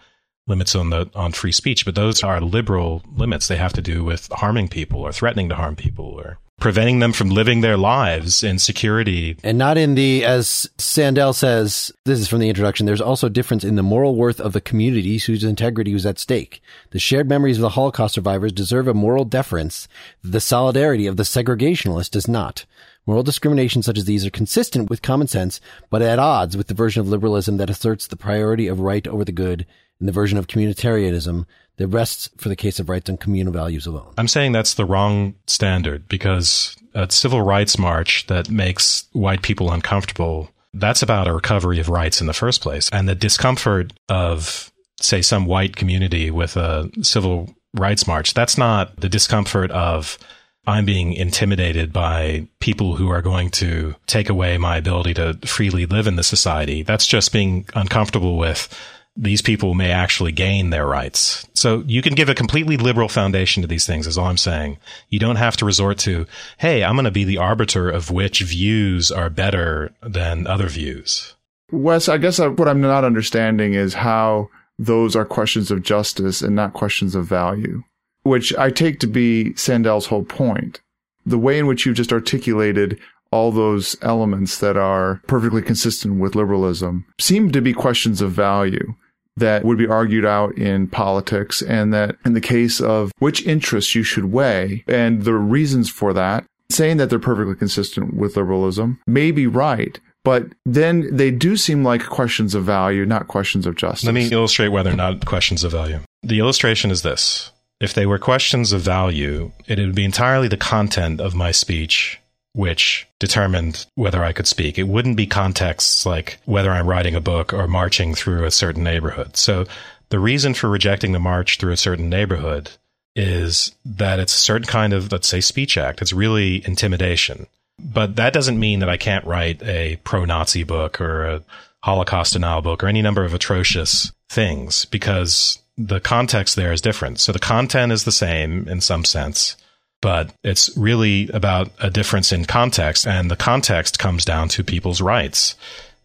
limits on the on free speech, but those are liberal limits. They have to do with harming people or threatening to harm people or preventing them from living their lives in security. And not in the, as Sandel says, this is from the introduction, there's also difference in the moral worth of the communities whose integrity was at stake. The shared memories of the Holocaust survivors deserve a moral deference. The solidarity of the segregationist does not. Moral discriminations such as these are consistent with common sense, but at odds with the version of liberalism that asserts the priority of right over the good and the version of communitarianism that rests for the case of rights on communal values alone. I'm saying that's the wrong standard because a civil rights march that makes white people uncomfortable, that's about a recovery of rights in the first place. And the discomfort of, say, some white community with a civil rights march, that's not the discomfort of I'm being intimidated by people who are going to take away my ability to freely live in the society. That's just being uncomfortable with these people may actually gain their rights. So you can give a completely liberal foundation to these things, is all I'm saying. You don't have to resort to, hey, I'm going to be the arbiter of which views are better than other views. Wes, I guess uh, what I'm not understanding is how those are questions of justice and not questions of value, which I take to be Sandel's whole point. The way in which you've just articulated all those elements that are perfectly consistent with liberalism seem to be questions of value that would be argued out in politics and that in the case of which interests you should weigh and the reasons for that, saying that they're perfectly consistent with liberalism may be right. But then they do seem like questions of value, not questions of justice. Let me illustrate whether or not questions of value. The illustration is this. If they were questions of value, it would be entirely the content of my speech which determined whether I could speak. It wouldn't be contexts like whether I'm writing a book or marching through a certain neighborhood. So the reason for rejecting the march through a certain neighborhood is that it's a certain kind of, let's say, speech act. It's really intimidation. But that doesn't mean that I can't write a pro Nazi book or a Holocaust denial book or any number of atrocious things because the context there is different. So the content is the same in some sense but it's really about a difference in context. And the context comes down to people's rights.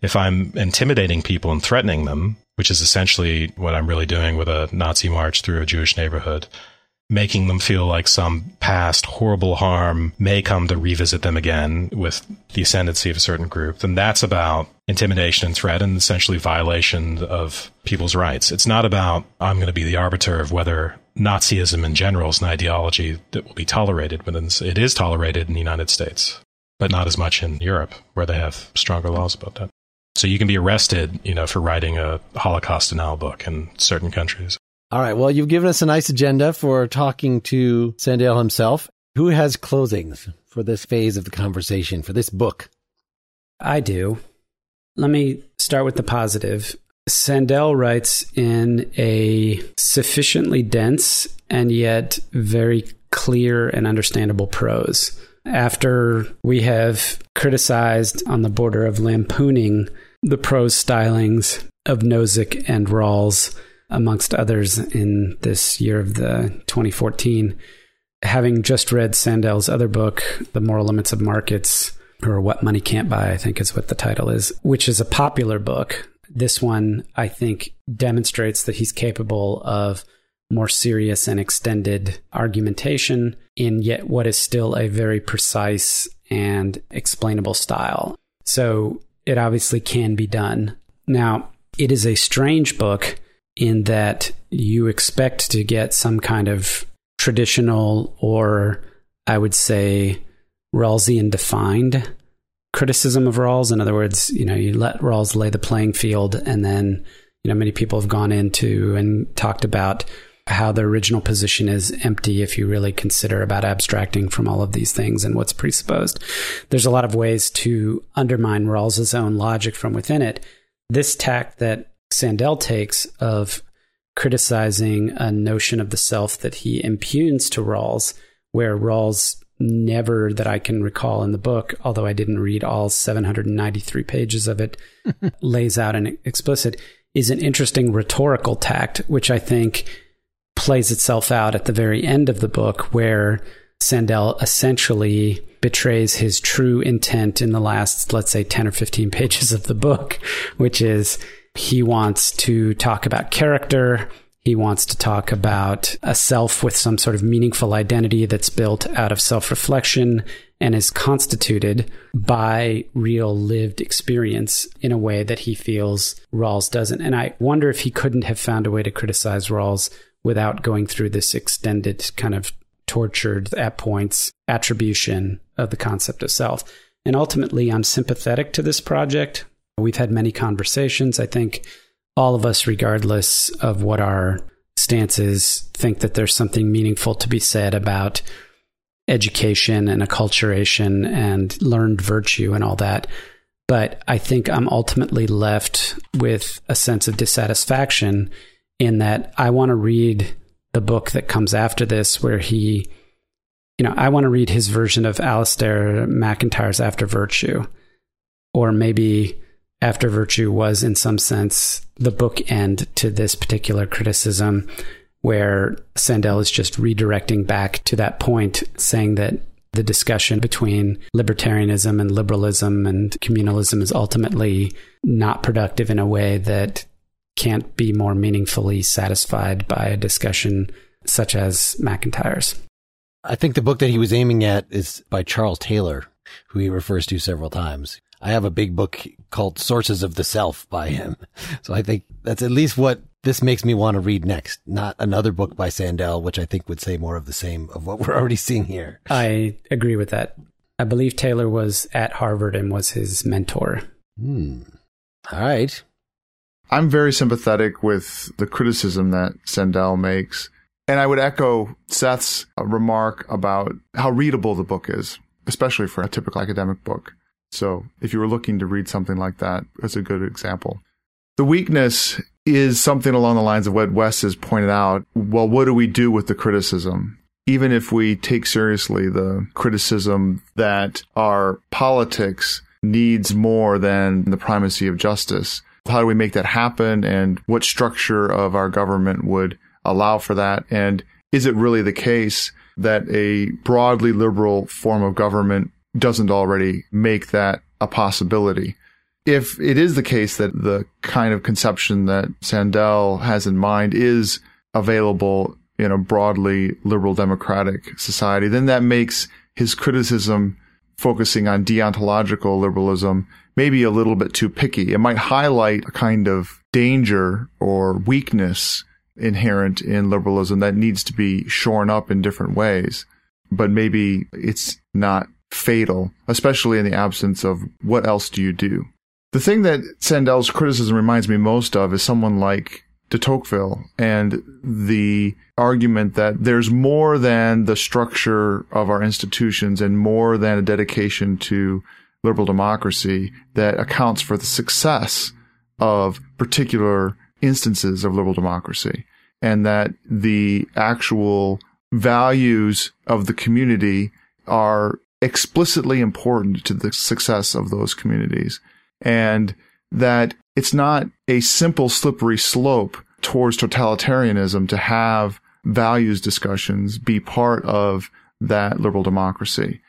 If I'm intimidating people and threatening them, which is essentially what I'm really doing with a Nazi march through a Jewish neighborhood, making them feel like some past horrible harm may come to revisit them again with the ascendancy of a certain group, then that's about intimidation and threat and essentially violation of people's rights. It's not about, I'm going to be the arbiter of whether Nazism in general is an ideology that will be tolerated, but it is tolerated in the United States, but not as much in Europe, where they have stronger laws about that. So you can be arrested, you know, for writing a Holocaust denial book in certain countries. All right. Well, you've given us a nice agenda for talking to Sandel himself. Who has closings for this phase of the conversation, for this book? I do. Let me start with the positive. Sandel writes in a sufficiently dense and yet very clear and understandable prose. After we have criticized on the border of lampooning the prose stylings of Nozick and Rawls, amongst others, in this year of the 2014, having just read Sandel's other book, The Moral Limits of Markets, or What Money Can't Buy, I think is what the title is, which is a popular book this one, I think, demonstrates that he's capable of more serious and extended argumentation in yet what is still a very precise and explainable style. So it obviously can be done. Now, it is a strange book in that you expect to get some kind of traditional or I would say Rawlsian defined criticism of Rawls. In other words, you know, you let Rawls lay the playing field, and then you know many people have gone into and talked about how the original position is empty if you really consider about abstracting from all of these things and what's presupposed. There's a lot of ways to undermine Rawls's own logic from within it. This tack that Sandel takes of criticizing a notion of the self that he impugns to Rawls, where Rawls never that I can recall in the book, although I didn't read all 793 pages of it, lays out an explicit, is an interesting rhetorical tact, which I think plays itself out at the very end of the book, where Sandel essentially betrays his true intent in the last, let's say, 10 or 15 pages of the book, which is he wants to talk about character He wants to talk about a self with some sort of meaningful identity that's built out of self reflection and is constituted by real lived experience in a way that he feels Rawls doesn't. And I wonder if he couldn't have found a way to criticize Rawls without going through this extended kind of tortured at points attribution of the concept of self. And ultimately, I'm sympathetic to this project. We've had many conversations. I think all of us, regardless of what our stances, think that there's something meaningful to be said about education and acculturation and learned virtue and all that. But I think I'm ultimately left with a sense of dissatisfaction in that I want to read the book that comes after this, where he, you know, I want to read his version of Alasdair MacIntyre's After Virtue, or maybe After Virtue was, in some sense, the bookend to this particular criticism where Sandel is just redirecting back to that point, saying that the discussion between libertarianism and liberalism and communalism is ultimately not productive in a way that can't be more meaningfully satisfied by a discussion such as MacIntyre's. I think the book that he was aiming at is by Charles Taylor, who he refers to several times. I have a big book called Sources of the Self by him. So I think that's at least what this makes me want to read next, not another book by Sandel, which I think would say more of the same of what we're already seeing here. I agree with that. I believe Taylor was at Harvard and was his mentor. Hmm. All right. I'm very sympathetic with the criticism that Sandel makes. And I would echo Seth's remark about how readable the book is, especially for a typical academic book. So if you were looking to read something like that, it's a good example. The weakness is something along the lines of what Wes has pointed out. Well, what do we do with the criticism? Even if we take seriously the criticism that our politics needs more than the primacy of justice, how do we make that happen? And what structure of our government would allow for that? And is it really the case that a broadly liberal form of government doesn't already make that a possibility? if it is the case that the kind of conception that Sandel has in mind is available in a broadly liberal democratic society, then that makes his criticism focusing on deontological liberalism maybe a little bit too picky. It might highlight a kind of danger or weakness inherent in liberalism that needs to be shorn up in different ways. But maybe it's not fatal, especially in the absence of what else do you do? The thing that Sandel's criticism reminds me most of is someone like de Tocqueville and the argument that there's more than the structure of our institutions and more than a dedication to liberal democracy that accounts for the success of particular instances of liberal democracy and that the actual values of the community are explicitly important to the success of those communities and that it's not a simple slippery slope towards totalitarianism to have values discussions be part of that liberal democracy.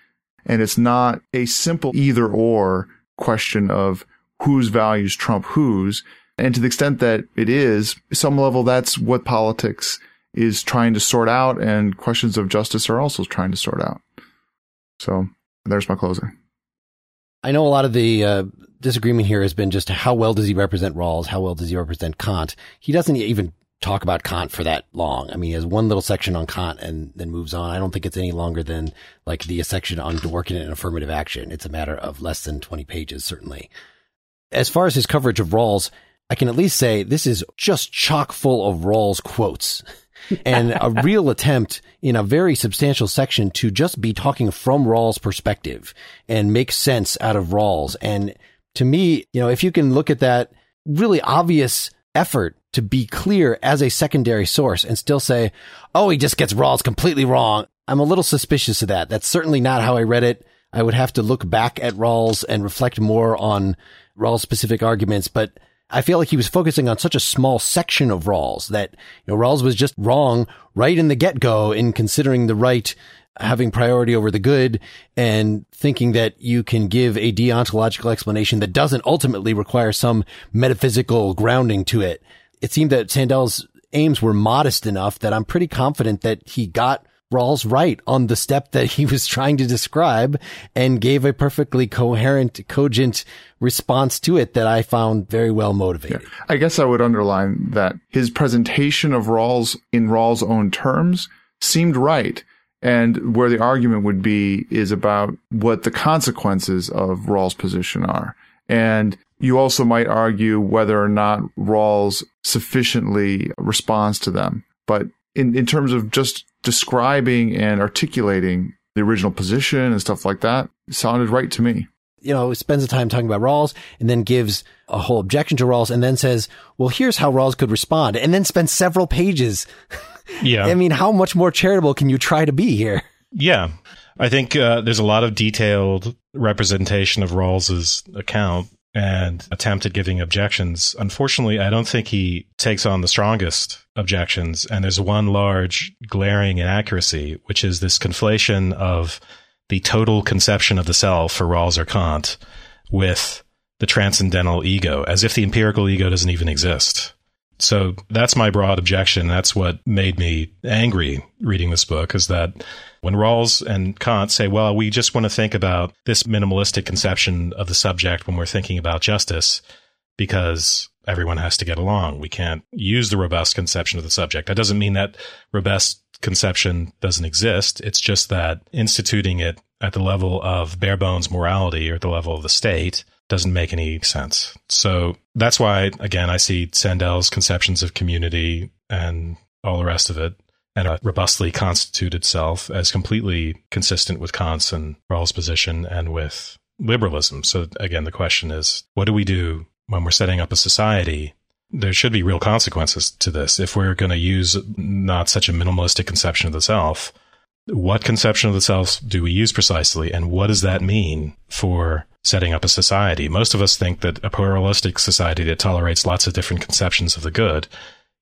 And it's not a simple either or question of whose values trump whose. And to the extent that it is, some level, that's what politics is trying to sort out and questions of justice are also trying to sort out. So there's my closing. I know a lot of the uh, disagreement here has been just how well does he represent Rawls? How well does he represent Kant? He doesn't even talk about Kant for that long. I mean, he has one little section on Kant and then moves on. I don't think it's any longer than like the section on Dworkin and affirmative action. It's a matter of less than 20 pages, certainly. As far as his coverage of Rawls, I can at least say this is just chock full of Rawls quotes and a real attempt in a very substantial section to just be talking from Rawls' perspective and make sense out of Rawls. And to me, you know, if you can look at that really obvious effort to be clear as a secondary source and still say, oh, he just gets Rawls completely wrong. I'm a little suspicious of that. That's certainly not how I read it. I would have to look back at Rawls and reflect more on Rawls specific arguments, but I feel like he was focusing on such a small section of Rawls that, you know, Rawls was just wrong right in the get go in considering the right having priority over the good and thinking that you can give a deontological explanation that doesn't ultimately require some metaphysical grounding to it. It seemed that Sandel's aims were modest enough that I'm pretty confident that he got Rawls right on the step that he was trying to describe and gave a perfectly coherent, cogent response to it that I found very well motivated. Yeah. I guess I would underline that his presentation of Rawls in Rawls' own terms seemed right. And where the argument would be is about what the consequences of Rawls' position are. And you also might argue whether or not Rawls sufficiently responds to them. But in, in terms of just describing and articulating the original position and stuff like that, sounded right to me. You know, spends the time talking about Rawls and then gives a whole objection to Rawls and then says, well, here's how Rawls could respond and then spends several pages. Yeah. I mean, how much more charitable can you try to be here? Yeah. I think uh, there's a lot of detailed representation of Rawls's account and attempt at giving objections. Unfortunately, I don't think he takes on the strongest objections. And there's one large glaring inaccuracy, which is this conflation of the total conception of the self for Rawls or Kant with the transcendental ego, as if the empirical ego doesn't even exist. So that's my broad objection. That's what made me angry reading this book is that when Rawls and Kant say, well, we just want to think about this minimalistic conception of the subject when we're thinking about justice because everyone has to get along. We can't use the robust conception of the subject. That doesn't mean that robust conception doesn't exist. It's just that instituting it at the level of bare bones morality or at the level of the state doesn't make any sense. So that's why, again, I see Sandel's conceptions of community and all the rest of it and a robustly constituted self as completely consistent with Kant's and Rawls' position and with liberalism. So again, the question is, what do we do when we're setting up a society? There should be real consequences to this. If we're going to use not such a minimalistic conception of the self, what conception of the self do we use precisely? And what does that mean for setting up a society? Most of us think that a pluralistic society that tolerates lots of different conceptions of the good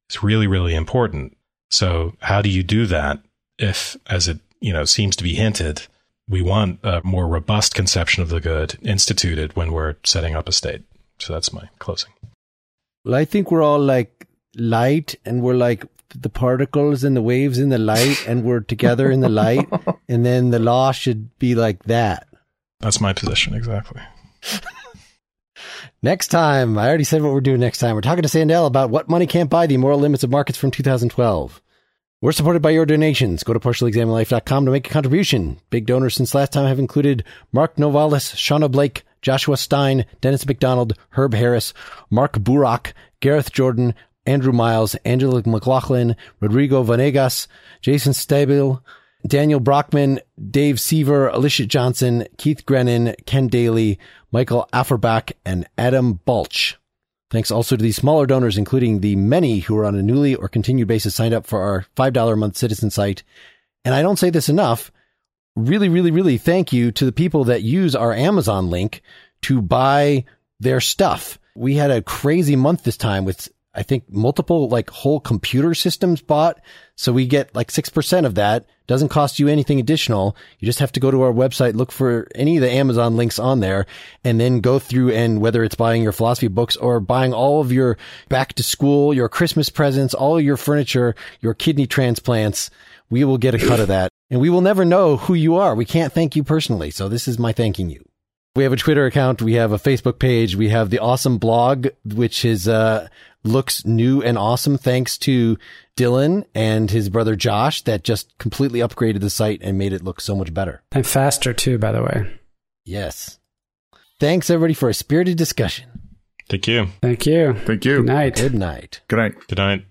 is really, really important. So how do you do that if, as it, you know, seems to be hinted, we want a more robust conception of the good instituted when we're setting up a state? So that's my closing. Well, I think we're all like light and we're like the particles and the waves in the light and we're together in the light. And then the law should be like that. That's my position. Exactly. next time, I already said what we're doing next time. We're talking to Sandel about what money can't buy, the moral limits of markets from 2012. We're supported by your donations. Go to partiallyexaminedlife.com to make a contribution. Big donors since last time have included Mark Novalis, Shauna Blake, Joshua Stein, Dennis McDonald, Herb Harris, Mark Burak, Gareth Jordan, Andrew Miles, Angela McLaughlin, Rodrigo Vanegas, Jason Stabile, Daniel Brockman, Dave Seaver, Alicia Johnson, Keith Grennan, Ken Daly, Michael Afferbach, and Adam Balch. Thanks also to these smaller donors, including the many who are on a newly or continued basis signed up for our $5 a month citizen site. And I don't say this enough. Really, really, really thank you to the people that use our Amazon link to buy their stuff. We had a crazy month this time with I think multiple like whole computer systems bought. So we get like 6% of that. Doesn't cost you anything additional. You just have to go to our website, look for any of the Amazon links on there and then go through and whether it's buying your philosophy books or buying all of your back to school, your Christmas presents, all your furniture, your kidney transplants, we will get a cut of that and we will never know who you are. We can't thank you personally. So this is my thanking you. We have a Twitter account. We have a Facebook page. We have the awesome blog, which is, uh, looks new and awesome thanks to Dylan and his brother Josh that just completely upgraded the site and made it look so much better. And faster too, by the way. Yes. Thanks everybody for a spirited discussion. Thank you. Thank you. Thank you. Good night. Good night. Good night. Good night.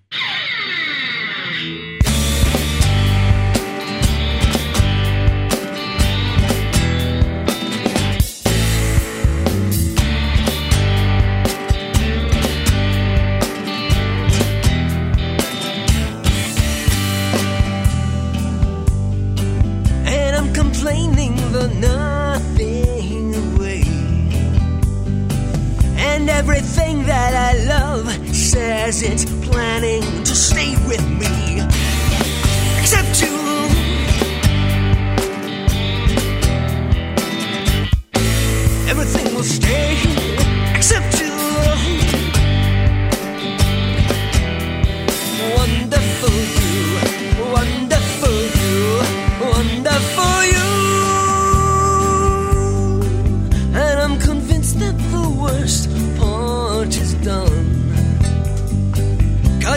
It's planning to stay with me. Except you. Everything will stay except you. One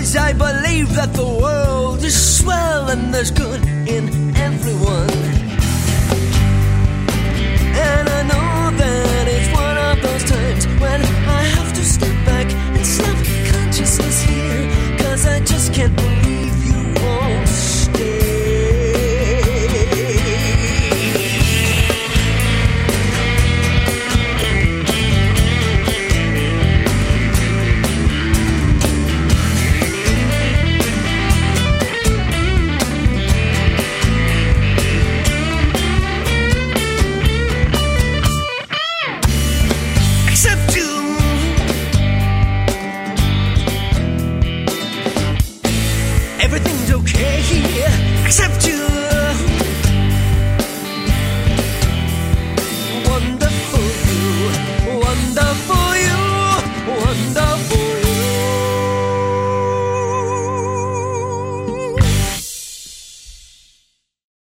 Cause I believe that the world is swell and there's good in everyone. And I know that it's one of those times when I have to step back and snap consciousness here. Cause I just can't